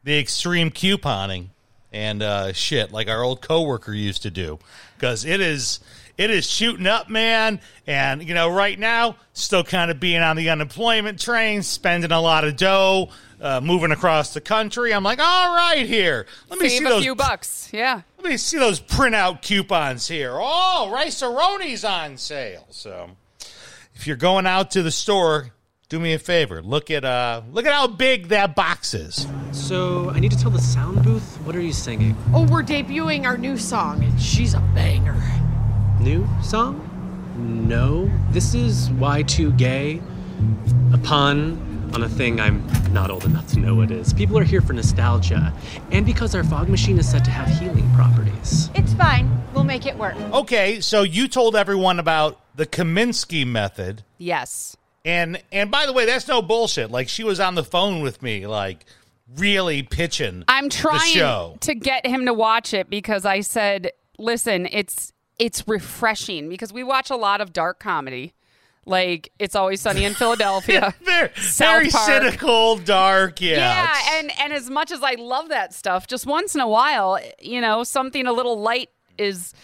[SPEAKER 2] the extreme couponing and uh, shit like our old coworker used to do because it is it is shooting up, man. And you know, right now, still kind of being on the unemployment train, spending a lot of dough. Uh, moving across the country, I'm like, all right, here. Let me
[SPEAKER 1] Save
[SPEAKER 2] see
[SPEAKER 1] a
[SPEAKER 2] those
[SPEAKER 1] few bucks. Yeah.
[SPEAKER 2] let me see those printout coupons here. Oh, rice on sale. So, if you're going out to the store, do me a favor. Look at uh, look at how big that box is.
[SPEAKER 4] So, I need to tell the sound booth, what are you singing?
[SPEAKER 5] Oh, we're debuting our new song, and she's a banger.
[SPEAKER 4] New song? No. This is Y2 Gay, a pun on a thing I'm not old enough to know what is. People are here for nostalgia, and because our fog machine is said to have healing properties.
[SPEAKER 6] It's fine. We'll make it work.
[SPEAKER 2] Okay, so you told everyone about the Kominsky method.
[SPEAKER 1] Yes.
[SPEAKER 2] And and by the way, that's no bullshit. Like she was on the phone with me, like really pitching.
[SPEAKER 1] I'm
[SPEAKER 2] the
[SPEAKER 1] trying
[SPEAKER 2] show.
[SPEAKER 1] to get him to watch it because I said, "Listen, it's it's refreshing because we watch a lot of dark comedy, like It's Always Sunny in Philadelphia,
[SPEAKER 2] very,
[SPEAKER 1] South
[SPEAKER 2] very
[SPEAKER 1] Park.
[SPEAKER 2] cynical, dark. Yeah,
[SPEAKER 1] Yeah, and and as much as I love that stuff, just once in a while, you know, something a little light is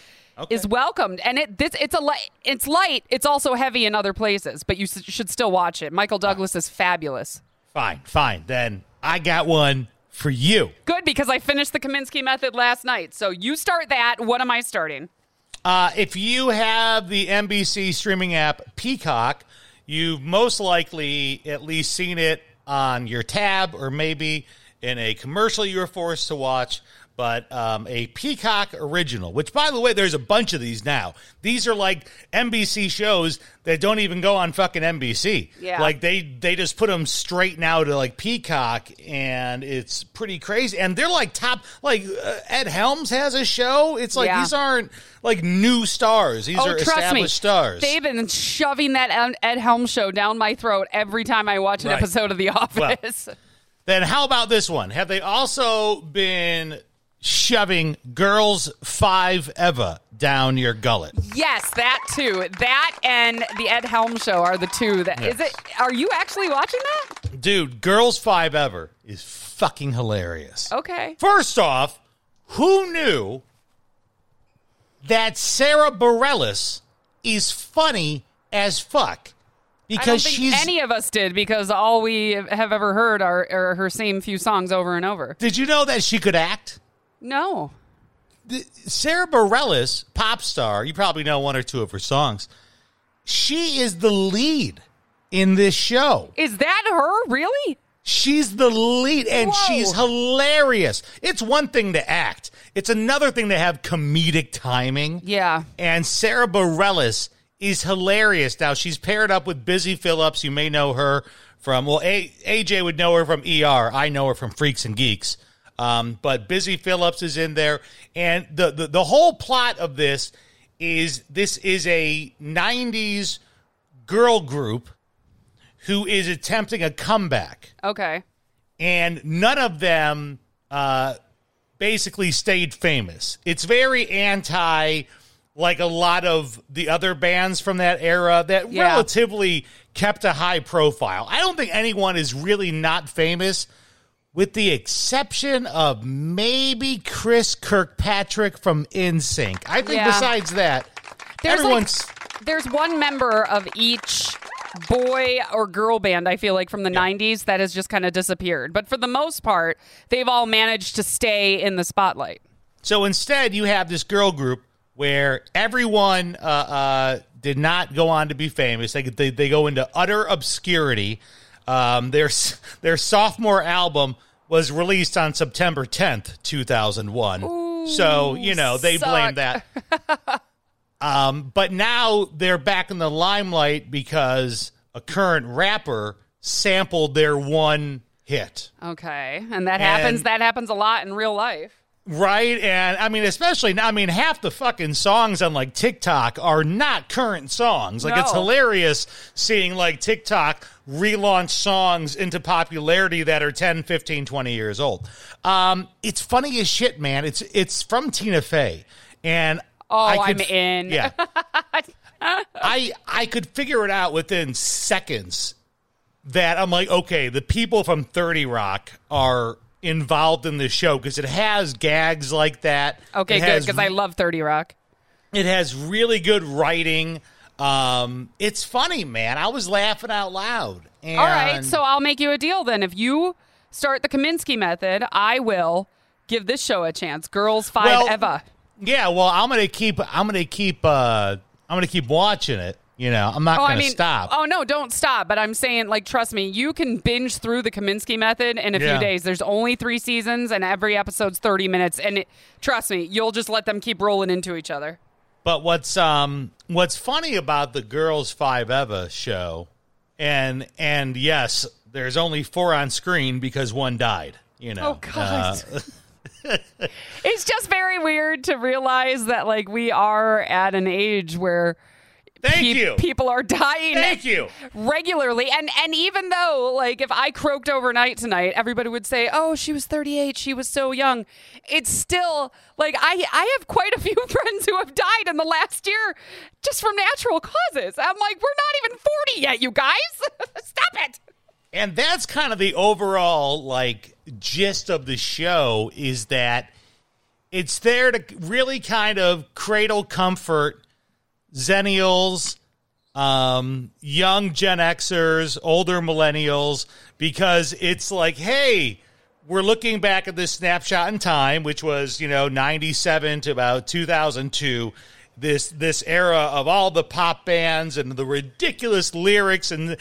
[SPEAKER 1] is welcomed. And it this it's a light it's light. It's also heavy in other places, but you s- should still watch it. Michael Douglas is fabulous.
[SPEAKER 2] fine, fine. Then I got one for you.
[SPEAKER 1] Good because I finished the Kominsky method last night. So you start that. What am I starting?
[SPEAKER 2] Uh, if you have the NBC streaming app Peacock, you've most likely at least seen it on your tab or maybe in a commercial you were forced to watch. But um, a Peacock original, which by the way, there's a bunch of these now. These are like NBC shows that don't even go on fucking NBC.
[SPEAKER 1] Yeah.
[SPEAKER 2] Like they they just put them straight now to like Peacock, and it's pretty crazy. And they're like top, like uh, Ed Helms has a show. It's like
[SPEAKER 1] Yeah.
[SPEAKER 2] these aren't like new stars. These
[SPEAKER 1] oh,
[SPEAKER 2] are
[SPEAKER 1] trust me,
[SPEAKER 2] established stars.
[SPEAKER 1] they've been shoving that Ed- Helms show down my throat every time I watch an
[SPEAKER 2] Right.
[SPEAKER 1] episode of The Office.
[SPEAKER 2] Then how about this one? Have they also been shoving Girls Five ever down your gullet?
[SPEAKER 1] yes, that too. That and the Ed Helms show are the two. That is
[SPEAKER 2] Yes.
[SPEAKER 1] it. Are you actually watching that?
[SPEAKER 2] Dude, Girls5Eva is fucking hilarious.
[SPEAKER 1] Okay.
[SPEAKER 2] First off, who knew that Sara Bareilles is funny as fuck?
[SPEAKER 1] I don't
[SPEAKER 2] Because
[SPEAKER 1] think
[SPEAKER 2] she's
[SPEAKER 1] any of us did because all we have ever heard are, are her same few songs over and over.
[SPEAKER 2] Did you know that she could act?
[SPEAKER 1] No.
[SPEAKER 2] Sara Bareilles, pop star, you probably know one or two of her songs. She is the lead in this show.
[SPEAKER 1] Is that her? Really?
[SPEAKER 2] She's the lead and
[SPEAKER 1] Whoa.
[SPEAKER 2] she's hilarious. It's one thing to act. It's another thing to have comedic timing.
[SPEAKER 1] Yeah.
[SPEAKER 2] And Sara Bareilles is hilarious. Now she's paired up with Busy Phillips. You may know her from well, A- AJ would know her from ER. I know her from Freaks and Geeks. Um, but Busy Phillips is in there, and the, the the whole plot of this is this is a '90s girl group who is attempting a comeback
[SPEAKER 1] Okay.
[SPEAKER 2] and none of them uh, basically stayed famous. It's very anti, like a lot of the other bands from that era that
[SPEAKER 1] Yeah.
[SPEAKER 2] relatively kept a high profile. I don't think anyone is really not famous, with the exception of maybe Chris Kirkpatrick from NSYNC. I think
[SPEAKER 1] Yeah.
[SPEAKER 2] besides that,
[SPEAKER 1] There's
[SPEAKER 2] everyone's.
[SPEAKER 1] like, there's one member of each boy or girl band I feel like from the 90s that has just kind of disappeared. But for the most part, they've all managed to stay in the spotlight.
[SPEAKER 2] So instead, you have this girl group where everyone uh, uh, did not go on to be famous. They, they, they go into utter obscurity. Um, their their sophomore album was released on September 10th, 2001. so, you know, they
[SPEAKER 1] suck.
[SPEAKER 2] blame that. um, but now they're back in the limelight because a current rapper sampled their one hit.
[SPEAKER 1] Okay. And that happens that happens a lot in real life.
[SPEAKER 2] Right. And I mean, especially now, I mean, half the fucking songs on like TikTok are not current songs. Like, it's hilarious seeing like TikTok relaunch songs into popularity that are 10, 15, 20 years old. Um, it's funny as shit, man. It's, it's from Tina Fey. And
[SPEAKER 1] Oh,
[SPEAKER 2] I
[SPEAKER 1] I'm in.
[SPEAKER 2] Yeah. I, I could figure it out within seconds that I'm like, okay, the people from 30 Rock are involved in this show because it has gags like that.
[SPEAKER 1] Okay,
[SPEAKER 2] It
[SPEAKER 1] good because I love 30 Rock.
[SPEAKER 2] It has really good writing. Um, it's funny, man. I was laughing out loud. And
[SPEAKER 1] All right, so I'll make you a deal then. If you start the Kominsky method, I will give this show a chance. Girls Five
[SPEAKER 2] Well,
[SPEAKER 1] Eva.
[SPEAKER 2] yeah, well, I'm gonna keep. I'm gonna keep. Uh, I'm gonna keep watching it. You know, I'm not
[SPEAKER 1] Oh,
[SPEAKER 2] gonna
[SPEAKER 1] I mean,
[SPEAKER 2] stop.
[SPEAKER 1] oh no, don't stop. But I'm saying, like, trust me, you can binge through the Kominsky method in a
[SPEAKER 2] Yeah.
[SPEAKER 1] few days. There's only three seasons, and every episode's 30 minutes. And it, trust me, you'll just let them keep rolling into each other.
[SPEAKER 2] But what's um what's funny about the Girls5Eva show, and and yes, there's only four on screen because one died. You know.
[SPEAKER 1] Oh, God.
[SPEAKER 2] Uh,
[SPEAKER 1] It's just very weird to realize that like we are at an age where
[SPEAKER 2] Thank
[SPEAKER 1] peop-
[SPEAKER 2] you.
[SPEAKER 1] people are dying
[SPEAKER 2] Thank you.
[SPEAKER 1] regularly. And and even though like if I croaked overnight tonight everybody would say oh she was 38 she was so young. It's still like I I have quite a few friends who have died in the last year just from natural causes. I'm like we're not even 40 yet you guys. Stop it.
[SPEAKER 2] And that's kind of the overall like gist of the show is that it's there to really kind of cradle comfort xennials um, young gen xers older millennials because it's like hey we're looking back at this snapshot in time which was you know 97 to about 2002 this this era of all the pop bands and the ridiculous lyrics and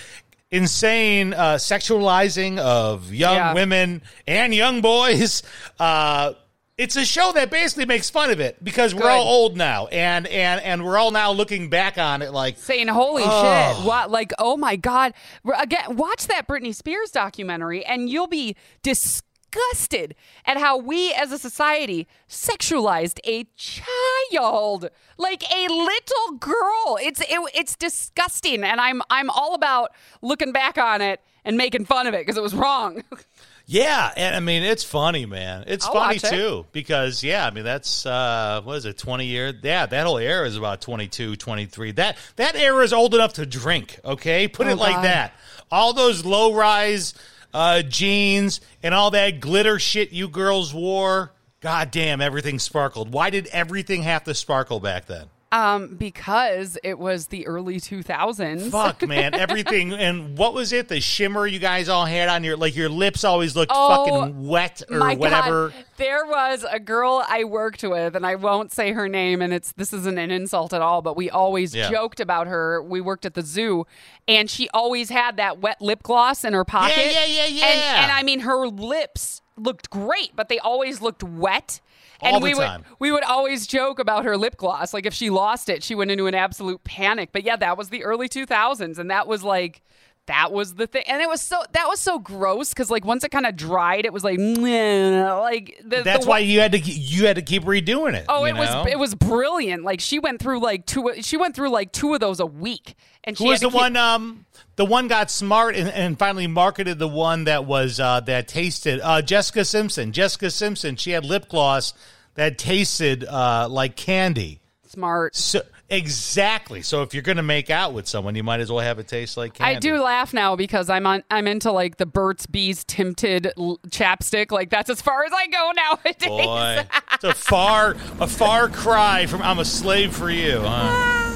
[SPEAKER 2] insane uh, sexualizing of young
[SPEAKER 1] Yeah.
[SPEAKER 2] women and young boys. Uh, it's a show that basically makes fun of it because we're
[SPEAKER 1] Good.
[SPEAKER 2] all old now, and and and we're all now looking back on it like
[SPEAKER 1] saying holy
[SPEAKER 2] Oh.
[SPEAKER 1] shit what like oh my god again watch that britney spears documentary and you'll be disgusted at how we as a society sexualized a child like a little girl it's it, it's disgusting and i'm i'm all about looking back on it and making fun of it because it was wrong
[SPEAKER 2] Yeah, and I mean it's funny, man. It's
[SPEAKER 1] I'll
[SPEAKER 2] funny
[SPEAKER 1] it.
[SPEAKER 2] too because yeah, I mean that's uh what is it, 20 year? Yeah, that whole era is about 22, 23. That that era is old enough to drink, okay? Put
[SPEAKER 1] Oh,
[SPEAKER 2] it like
[SPEAKER 1] God.
[SPEAKER 2] that. All those low-rise uh jeans and all that glitter shit you girls wore. God damn, everything sparkled. Why did everything have to sparkle back then?
[SPEAKER 1] Um because it was the early 2000s
[SPEAKER 2] Fuck, man, everything. And what was it? The shimmer you guys all had on your like your lips always looked
[SPEAKER 1] Oh,
[SPEAKER 2] fucking wet or
[SPEAKER 1] My
[SPEAKER 2] whatever.
[SPEAKER 1] God. There was a girl I worked with, and I won't say her name, and it's this isn't an insult at all, but we always
[SPEAKER 2] Yeah.
[SPEAKER 1] joked about her. We worked at the zoo, and she always had that wet lip gloss in her pocket.
[SPEAKER 2] yeah, yeah, yeah.
[SPEAKER 1] And, and I mean, her lips looked great, but they always looked wet. And
[SPEAKER 2] All the
[SPEAKER 1] we
[SPEAKER 2] time.
[SPEAKER 1] would we would always joke about her lip gloss. Like if she lost it, she went into an absolute panic. But yeah, that was the early 2000s, and that was like that was the thing, and it was so that was so gross because like once it kind of dried, it was like like the,
[SPEAKER 2] That's
[SPEAKER 1] the,
[SPEAKER 2] why you had to you had to keep redoing it.
[SPEAKER 1] Oh, it
[SPEAKER 2] know?
[SPEAKER 1] was it was brilliant. Like she went through like two. She went through like two of those a week, and she
[SPEAKER 2] Who was the
[SPEAKER 1] keep-
[SPEAKER 2] one? Um, the one got smart and, and finally marketed the one that was uh, that tasted. Uh, Jessica Simpson. Jessica Simpson. She had lip gloss that tasted uh, like candy.
[SPEAKER 1] smart.
[SPEAKER 2] So exactly. So if you're going to make out with someone, you might as well have it taste like candy.
[SPEAKER 1] I do laugh now because I'm on. I'm into like the Burt's Bees tinted l- chapstick. Like that's as far as I go nowadays.
[SPEAKER 2] Boy, it's a far a far cry from "I'm a slave for you." Huh?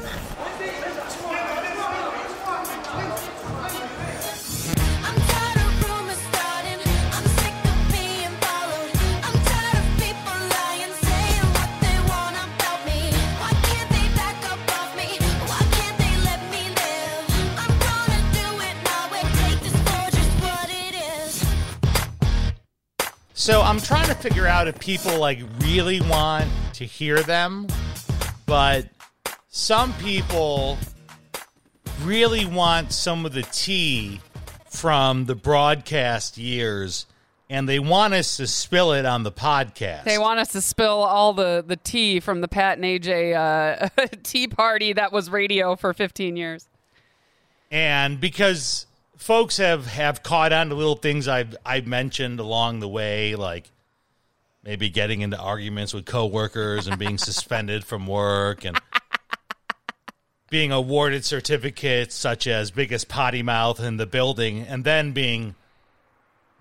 [SPEAKER 2] So I'm trying to figure out if people like really want to hear them, but some people really want some of the tea from the broadcast years and they want us to spill it on the podcast.
[SPEAKER 1] They want us to spill all the the tea from the Pat and AJ uh, tea party that was radio for 15 years.
[SPEAKER 2] and because folks have have caught on to little things I've I've mentioned along the way, like maybe getting into arguments with coworkers and being suspended from work and being awarded certificates such as biggest potty mouth in the building, and then being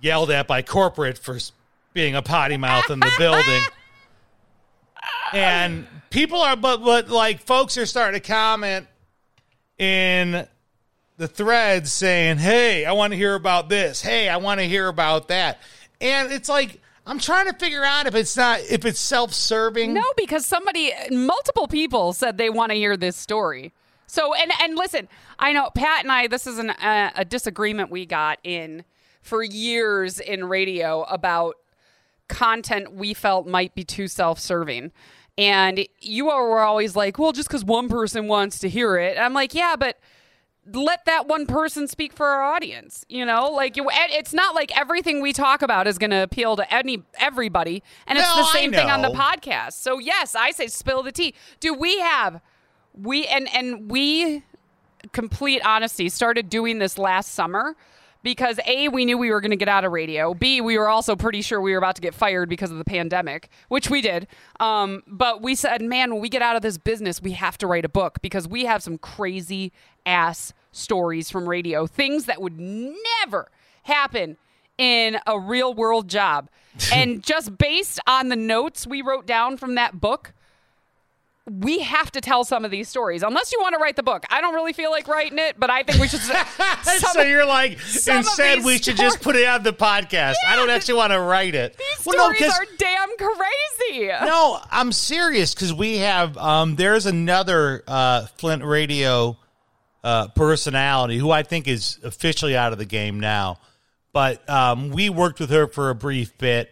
[SPEAKER 2] yelled at by corporate for being a potty mouth in the building. And people are, but but like folks are starting to comment in the threads saying, "Hey, I want to hear about this. Hey, I want to hear about that." And it's like I'm trying to figure out if it's not if it's self-serving.
[SPEAKER 1] No, because somebody, multiple people said they want to hear this story. So, and and listen, I know Pat and I. This is an, uh, a disagreement we got in for years in radio about content we felt might be too self-serving. And you were always like, "Well, just because one person wants to hear it," and I'm like, "Yeah, but." Let that one person speak for our audience. You know, like it's not like everything we talk about is going to appeal to any everybody, and it's
[SPEAKER 2] No,
[SPEAKER 1] the same thing on the podcast. So yes, I say spill the tea. Do we have we and and we complete honesty started doing this last summer because a we knew we were going to get out of radio. B we were also pretty sure we were about to get fired because of the pandemic which we did. Um, but we said man when we get out of this business we have to write a book because we have some crazy ass stories from radio things that would never happen in a real world job. And just based on the notes we wrote down from that book we have to tell some of these stories unless you want to write the book i don't really feel like writing it but i think we should
[SPEAKER 2] so
[SPEAKER 1] of-
[SPEAKER 2] you're like, instead we should
[SPEAKER 1] stories-
[SPEAKER 2] just put it on the podcast. I don't actually want to write it.
[SPEAKER 1] these
[SPEAKER 2] Well, no,
[SPEAKER 1] are damn crazy
[SPEAKER 2] no, I'm serious because we have um, there's another uh, Flint radio uh, personality who I think is officially out of the game now, but um, we worked with her for a brief bit,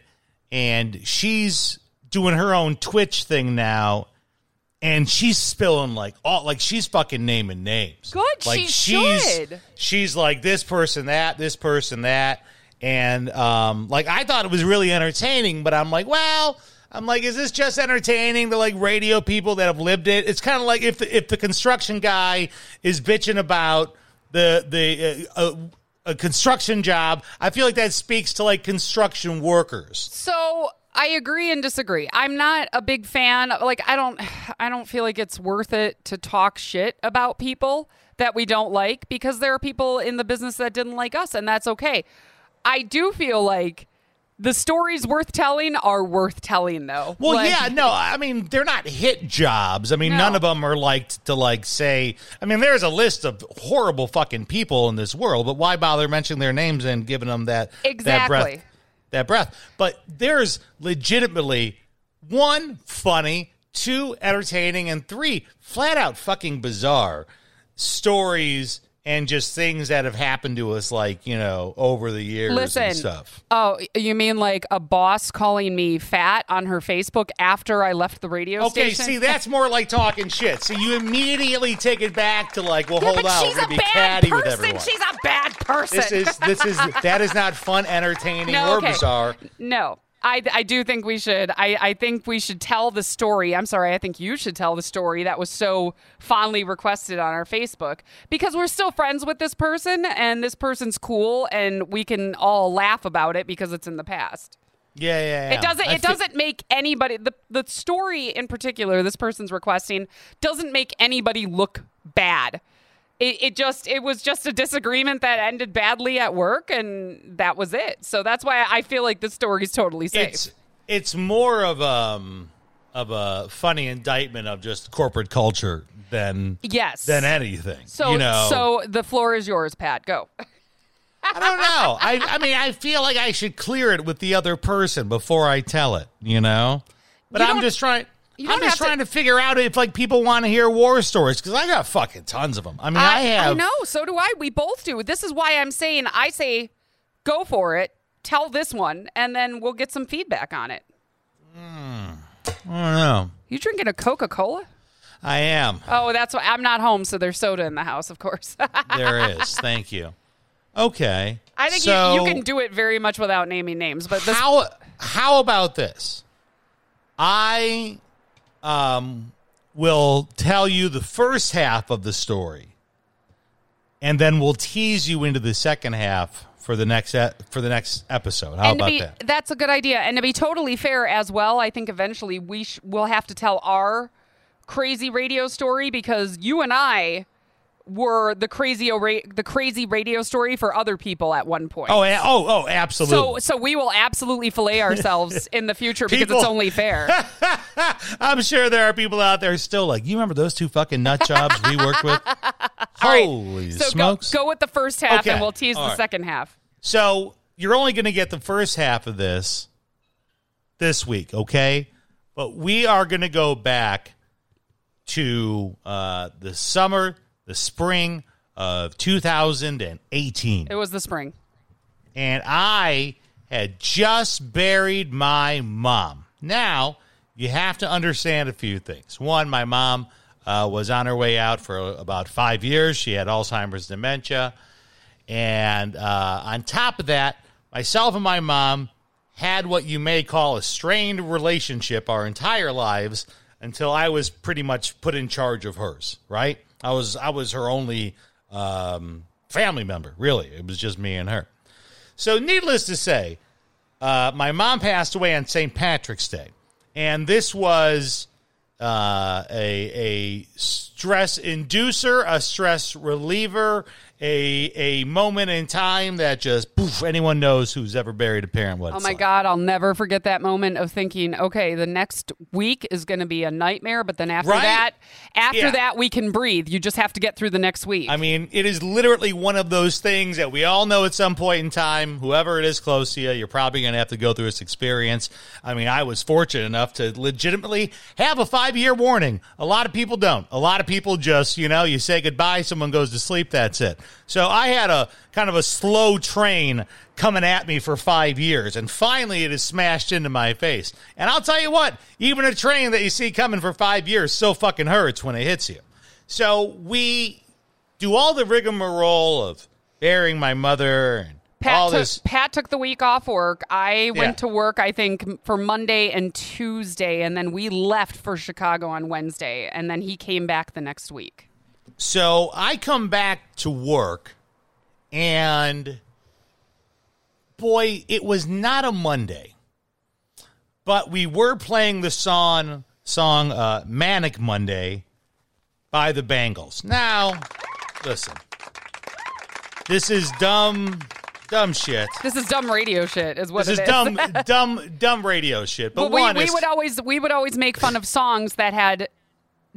[SPEAKER 2] and she's doing her own Twitch thing now. And she's spilling like all like she's fucking naming names.
[SPEAKER 1] Good,
[SPEAKER 2] like
[SPEAKER 1] she
[SPEAKER 2] she's
[SPEAKER 1] should.
[SPEAKER 2] she's like this person that this person that and um like i thought it was really entertaining but i'm like well i'm like is this just entertaining to like radio people that have lived it it's kind of like if the, if the construction guy is bitching about the the uh, uh, a construction job i feel like that speaks to like construction workers
[SPEAKER 1] So I agree and disagree. I'm not a big fan. Like I don't, I don't feel like it's worth it to talk shit about people that we don't like because there are people in the business that didn't like us, and that's okay. I do feel like the stories worth telling are worth telling, though.
[SPEAKER 2] Well,
[SPEAKER 1] Like-
[SPEAKER 2] yeah, no, I mean they're not hit jobs. I mean,
[SPEAKER 1] No.
[SPEAKER 2] none of them are like to like say. I mean, there's a list of horrible fucking people in this world, but why bother mentioning their names and giving them that that
[SPEAKER 1] Exactly.
[SPEAKER 2] breath? That breath. But there's legitimately one funny, two entertaining, and three flat out fucking bizarre stories and just things that have happened to us, like you know, over the years
[SPEAKER 1] Listen.
[SPEAKER 2] and stuff.
[SPEAKER 1] Oh, you mean like a boss calling me fat on her Facebook after I left the radio
[SPEAKER 2] Okay,
[SPEAKER 1] station?
[SPEAKER 2] Okay, see, that's more like talking shit. So you immediately take it back to like, well,
[SPEAKER 1] Yeah,
[SPEAKER 2] hold on,
[SPEAKER 1] she's
[SPEAKER 2] we're
[SPEAKER 1] a
[SPEAKER 2] gonna be
[SPEAKER 1] bad
[SPEAKER 2] catty with
[SPEAKER 1] person.
[SPEAKER 2] everyone.
[SPEAKER 1] She's a bad person.
[SPEAKER 2] this is this is that is not fun, entertaining,
[SPEAKER 1] No,
[SPEAKER 2] or
[SPEAKER 1] okay.
[SPEAKER 2] bizarre.
[SPEAKER 1] No. I, I do think we should. I, I think we should tell the story. I'm sorry. I think you should tell the story that was so fondly requested on our Facebook because we're still friends with this person and this person's cool and we can all laugh about it because it's in the past.
[SPEAKER 2] Yeah, yeah, yeah.
[SPEAKER 1] It doesn't.
[SPEAKER 2] I
[SPEAKER 1] It
[SPEAKER 2] fe-
[SPEAKER 1] doesn't make anybody. The the story in particular, this person's requesting, doesn't make anybody look bad. It, it just it was just a disagreement that ended badly at work, and that was it. So that's why I feel like this story is totally safe.
[SPEAKER 2] It's it's more of um of a funny indictment of just corporate culture than
[SPEAKER 1] yes.
[SPEAKER 2] than anything.
[SPEAKER 1] so
[SPEAKER 2] you know,
[SPEAKER 1] so the floor is yours, Pat. Go.
[SPEAKER 2] I don't know. I I mean, I feel like I should clear it with the other person before I tell it. You know, but
[SPEAKER 1] You
[SPEAKER 2] I'm just trying.
[SPEAKER 1] You
[SPEAKER 2] I'm just
[SPEAKER 1] have to-
[SPEAKER 2] trying to figure out if like people want to hear war stories because I got fucking tons of them. I mean, I, have.
[SPEAKER 1] I know. So do I. We both do. This is why I'm saying I say go for it. Tell this one, and then we'll get some feedback on it. Hmm.
[SPEAKER 2] I don't know.
[SPEAKER 1] You drinking a Coca Cola?
[SPEAKER 2] I am.
[SPEAKER 1] Oh, that's why I'm not home, so there's soda in the house, of course.
[SPEAKER 2] There is. Thank you. Okay.
[SPEAKER 1] I think
[SPEAKER 2] so
[SPEAKER 1] you, you can do it very much without naming names, but this
[SPEAKER 2] how how about this? I um will tell you the first half of the story, and then we'll tease you into the second half for the next e- for the next episode. How
[SPEAKER 1] and
[SPEAKER 2] about
[SPEAKER 1] be,
[SPEAKER 2] that?
[SPEAKER 1] That's a good idea. And to be totally fair as well, I think eventually we sh- will have to tell our crazy radio story because you and I were the crazy ra- the crazy radio story for other people at one point.
[SPEAKER 2] Oh, a- oh, oh, absolutely.
[SPEAKER 1] so so we will absolutely fillet ourselves in the future because it's only fair.
[SPEAKER 2] I'm sure there are people out there still like, you remember those two fucking nut jobs we worked with?
[SPEAKER 1] right.
[SPEAKER 2] Holy
[SPEAKER 1] so go,
[SPEAKER 2] smokes!
[SPEAKER 1] go with the first half
[SPEAKER 2] Okay.
[SPEAKER 1] and we'll tease
[SPEAKER 2] All
[SPEAKER 1] the
[SPEAKER 2] right.
[SPEAKER 1] second half.
[SPEAKER 2] So you're only going to get the first half of this this week, okay? But we are going to go back to uh, the summer, the spring of 2018.
[SPEAKER 1] It was the spring.
[SPEAKER 2] and I had just buried my mom. Now, you have to understand a few things. One, my mom uh, was on her way out for about five years. She had Alzheimer's dementia. And uh, on top of that, myself and my mom had what you may call a strained relationship our entire lives until I was pretty much put in charge of hers, right? I was I was her only um, family member, really. It was just me and her. So, needless to say, uh, my mom passed away on St. Patrick's Day, and this was uh, a a stress inducer, a stress reliever, a a moment in time that just poof, anyone knows who's ever buried a parent what
[SPEAKER 1] Oh my
[SPEAKER 2] like.
[SPEAKER 1] God, I'll never forget that moment of thinking, okay, the next week is going to be a nightmare, but then after
[SPEAKER 2] Right?
[SPEAKER 1] that, after
[SPEAKER 2] Yeah.
[SPEAKER 1] that, we can breathe. You just have to get through the next week.
[SPEAKER 2] I mean, it is literally one of those things that we all know at some point in time, whoever it is close to you, you're probably going to have to go through this experience. I mean, I was fortunate enough to legitimately have a five year warning. A lot of people don't. A lot of people just, you know, you say goodbye, someone goes to sleep, that's it. So I had a kind of a slow train coming at me for five years, and finally it is smashed into my face. And I'll tell you what, even a train that you see coming for five years so fucking hurts when it hits you. So we do all the rigmarole of burying my mother and
[SPEAKER 1] Pat
[SPEAKER 2] all
[SPEAKER 1] took,
[SPEAKER 2] this.
[SPEAKER 1] Pat took the week off work. I
[SPEAKER 2] Yeah.
[SPEAKER 1] went to work, I think, for Monday and Tuesday, and then we left for Chicago on Wednesday, and then he came back the next week.
[SPEAKER 2] So I come back to work, and boy, it was not a Monday, but we were playing the song song uh, "Manic Monday" by the Bangles. Now, listen, this is dumb, dumb shit.
[SPEAKER 1] This is dumb radio shit, is what
[SPEAKER 2] This
[SPEAKER 1] it
[SPEAKER 2] is dumb, dumb, dumb radio shit. But,
[SPEAKER 1] But we, we would always we would always make fun of songs that had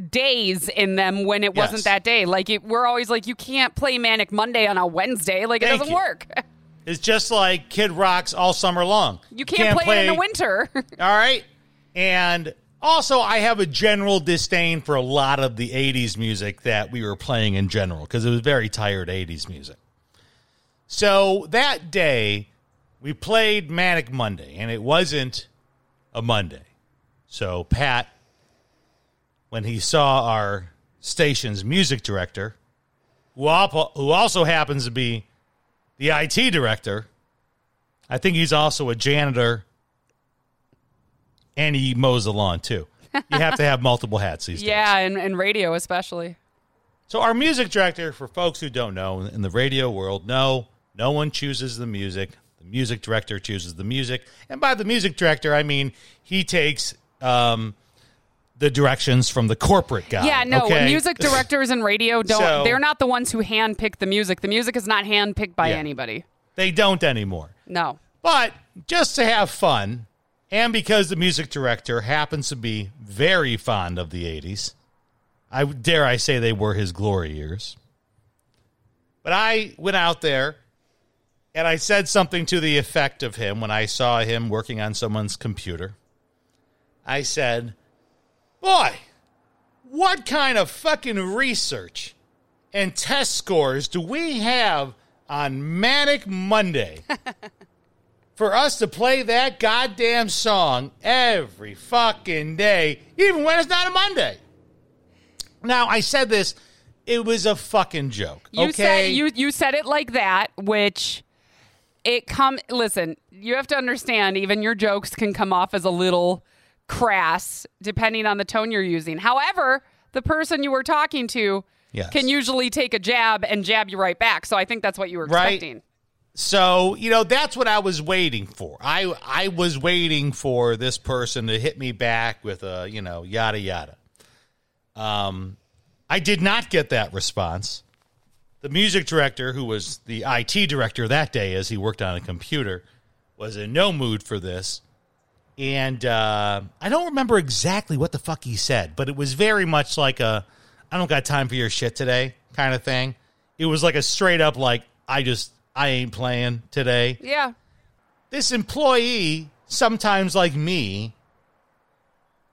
[SPEAKER 1] days in them when it wasn't that day. Like it, we're always like, you can't play Manic Monday on a Wednesday. Like it
[SPEAKER 2] Thank
[SPEAKER 1] doesn't
[SPEAKER 2] you.
[SPEAKER 1] work.
[SPEAKER 2] It's just like Kid Rock's all summer long.
[SPEAKER 1] You can't, play, it in the winter.
[SPEAKER 2] All right. And also, I have a general disdain for a lot of the 80s music that we were playing in general because it was very tired 80s music. So that day, we played Manic Monday, and it wasn't a Monday. So Pat, when he saw our station's music director, who who also happens to be the IT director, I think he's also a janitor and he mows the lawn too. You have to have multiple hats these days.
[SPEAKER 1] yeah, and, and radio especially.
[SPEAKER 2] So our music director, for folks who don't know, in the radio world, no, no one chooses the music. The music director chooses the music, and by the music director, I mean he takes um, the directions from the corporate guy.
[SPEAKER 1] yeah, no,
[SPEAKER 2] okay?
[SPEAKER 1] music directors and radio don't.
[SPEAKER 2] So-
[SPEAKER 1] they're not the ones who handpick the music. The music is not handpicked by
[SPEAKER 2] Yeah.
[SPEAKER 1] anybody.
[SPEAKER 2] they don't anymore.
[SPEAKER 1] No.
[SPEAKER 2] But just to have fun, and because the music director happens to be very fond of the 80s, I dare I say they were his glory years. But I went out there and I said something to the effect of him when I saw him working on someone's computer. I said, Boy, what kind of fucking research and test scores do we have on Manic Monday for us to play that goddamn song every fucking day, even when it's not a Monday? Now, I said this, it was a fucking joke.
[SPEAKER 1] You
[SPEAKER 2] okay?
[SPEAKER 1] said you you said it like that, which it come listen, you have to understand even your jokes can come off as a little crass depending on the tone you're using. However, the person you were talking to
[SPEAKER 2] Yes.
[SPEAKER 1] can usually take a jab and jab you right back. So I think that's what you were
[SPEAKER 2] Right.
[SPEAKER 1] expecting.
[SPEAKER 2] So, you know, that's what I was waiting for. I I was waiting for this person to hit me back with a, you know, yada yada. Um I did not get that response. The music director, who was the IT director that day as he worked on a computer, was in no mood for this. And uh, I don't remember exactly what the fuck he said, but it was very much like a "I don't got time for your shit today kind of thing. It was like a straight up like I just I ain't playing today.
[SPEAKER 1] Yeah.
[SPEAKER 2] This employee, sometimes like me,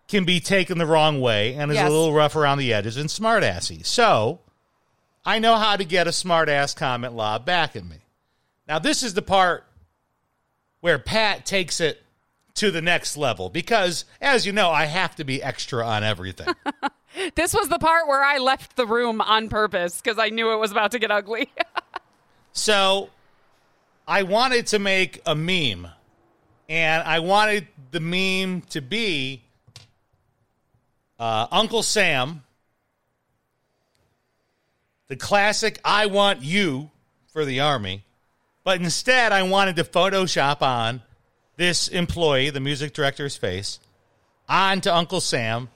[SPEAKER 2] can be taken the wrong way and is
[SPEAKER 1] Yes.
[SPEAKER 2] a little rough around the edges and smartassy. So I know how to get a smartass comment lob back at me. Now this is the part where Pat takes it to the next level because, as you know, I have to be extra on everything.
[SPEAKER 1] This was the part where I left the room on purpose because I knew it was about to get ugly.
[SPEAKER 2] So I wanted to make a meme, and I wanted the meme to be uh, Uncle Sam, the classic I want you for the Army. But instead, I wanted to Photoshop on this employee, the music director's face, onto Uncle Sam,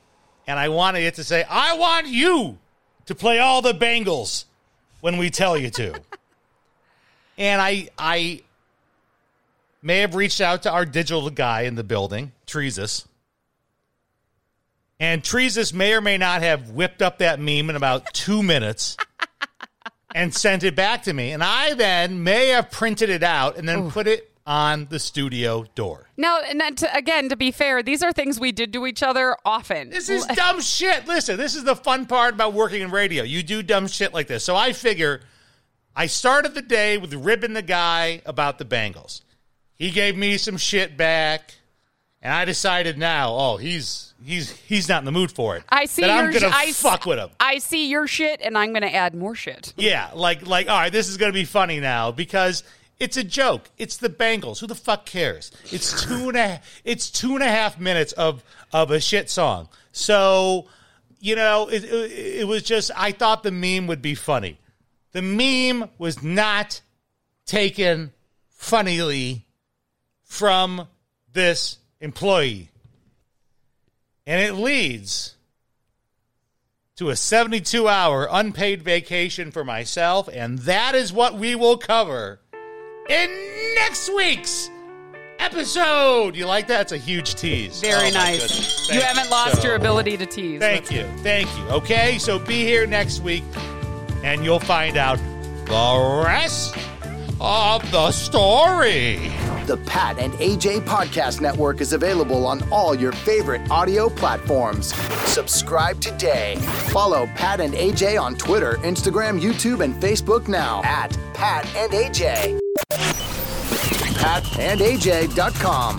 [SPEAKER 2] and I wanted it to say, I want you to play all the Bangles when we tell you to. and I I may have reached out to our digital guy in the building, Trezus. And Trezus may or may not have whipped up that meme in about two minutes and sent it back to me. And I then may have printed it out and then put it on the studio door.
[SPEAKER 1] now, and then to, again, to be fair, these are things we did to each other often.
[SPEAKER 2] This is dumb shit. Listen, this is the fun part about working in radio. You do dumb shit like this. So I figure I started the day with ribbing the guy about the Bangles. He gave me some shit back, and I decided now, oh, he's he's he's not in the mood for it.
[SPEAKER 1] I see
[SPEAKER 2] that
[SPEAKER 1] your
[SPEAKER 2] I'm gonna
[SPEAKER 1] sh-
[SPEAKER 2] fuck with him.
[SPEAKER 1] I see your shit, and I'm going to add more shit.
[SPEAKER 2] Yeah, like like all right, this is gonna be funny now because it's a joke. It's the Bangles. Who the fuck cares? It's two and a it's two and a half minutes of of a shit song. So you know, it, it, it was just I thought the meme would be funny. The meme was not taken funnily from this employee, and it leads to a 72 hour unpaid vacation for myself, and that is what we will cover in next week's episode. You like that? It's a huge tease.
[SPEAKER 1] Very
[SPEAKER 2] Oh,
[SPEAKER 1] nice. You haven't lost
[SPEAKER 2] so
[SPEAKER 1] your ability to tease.
[SPEAKER 2] Thank you. Thank you. Okay, so be here next week, and you'll find out the rest of the story.
[SPEAKER 7] The Pat and AJ Podcast Network is available on all your favorite audio platforms. Subscribe today. Follow Pat and AJ on Twitter, Instagram, YouTube, and Facebook now at Pat and AJ. PatandAJ.com.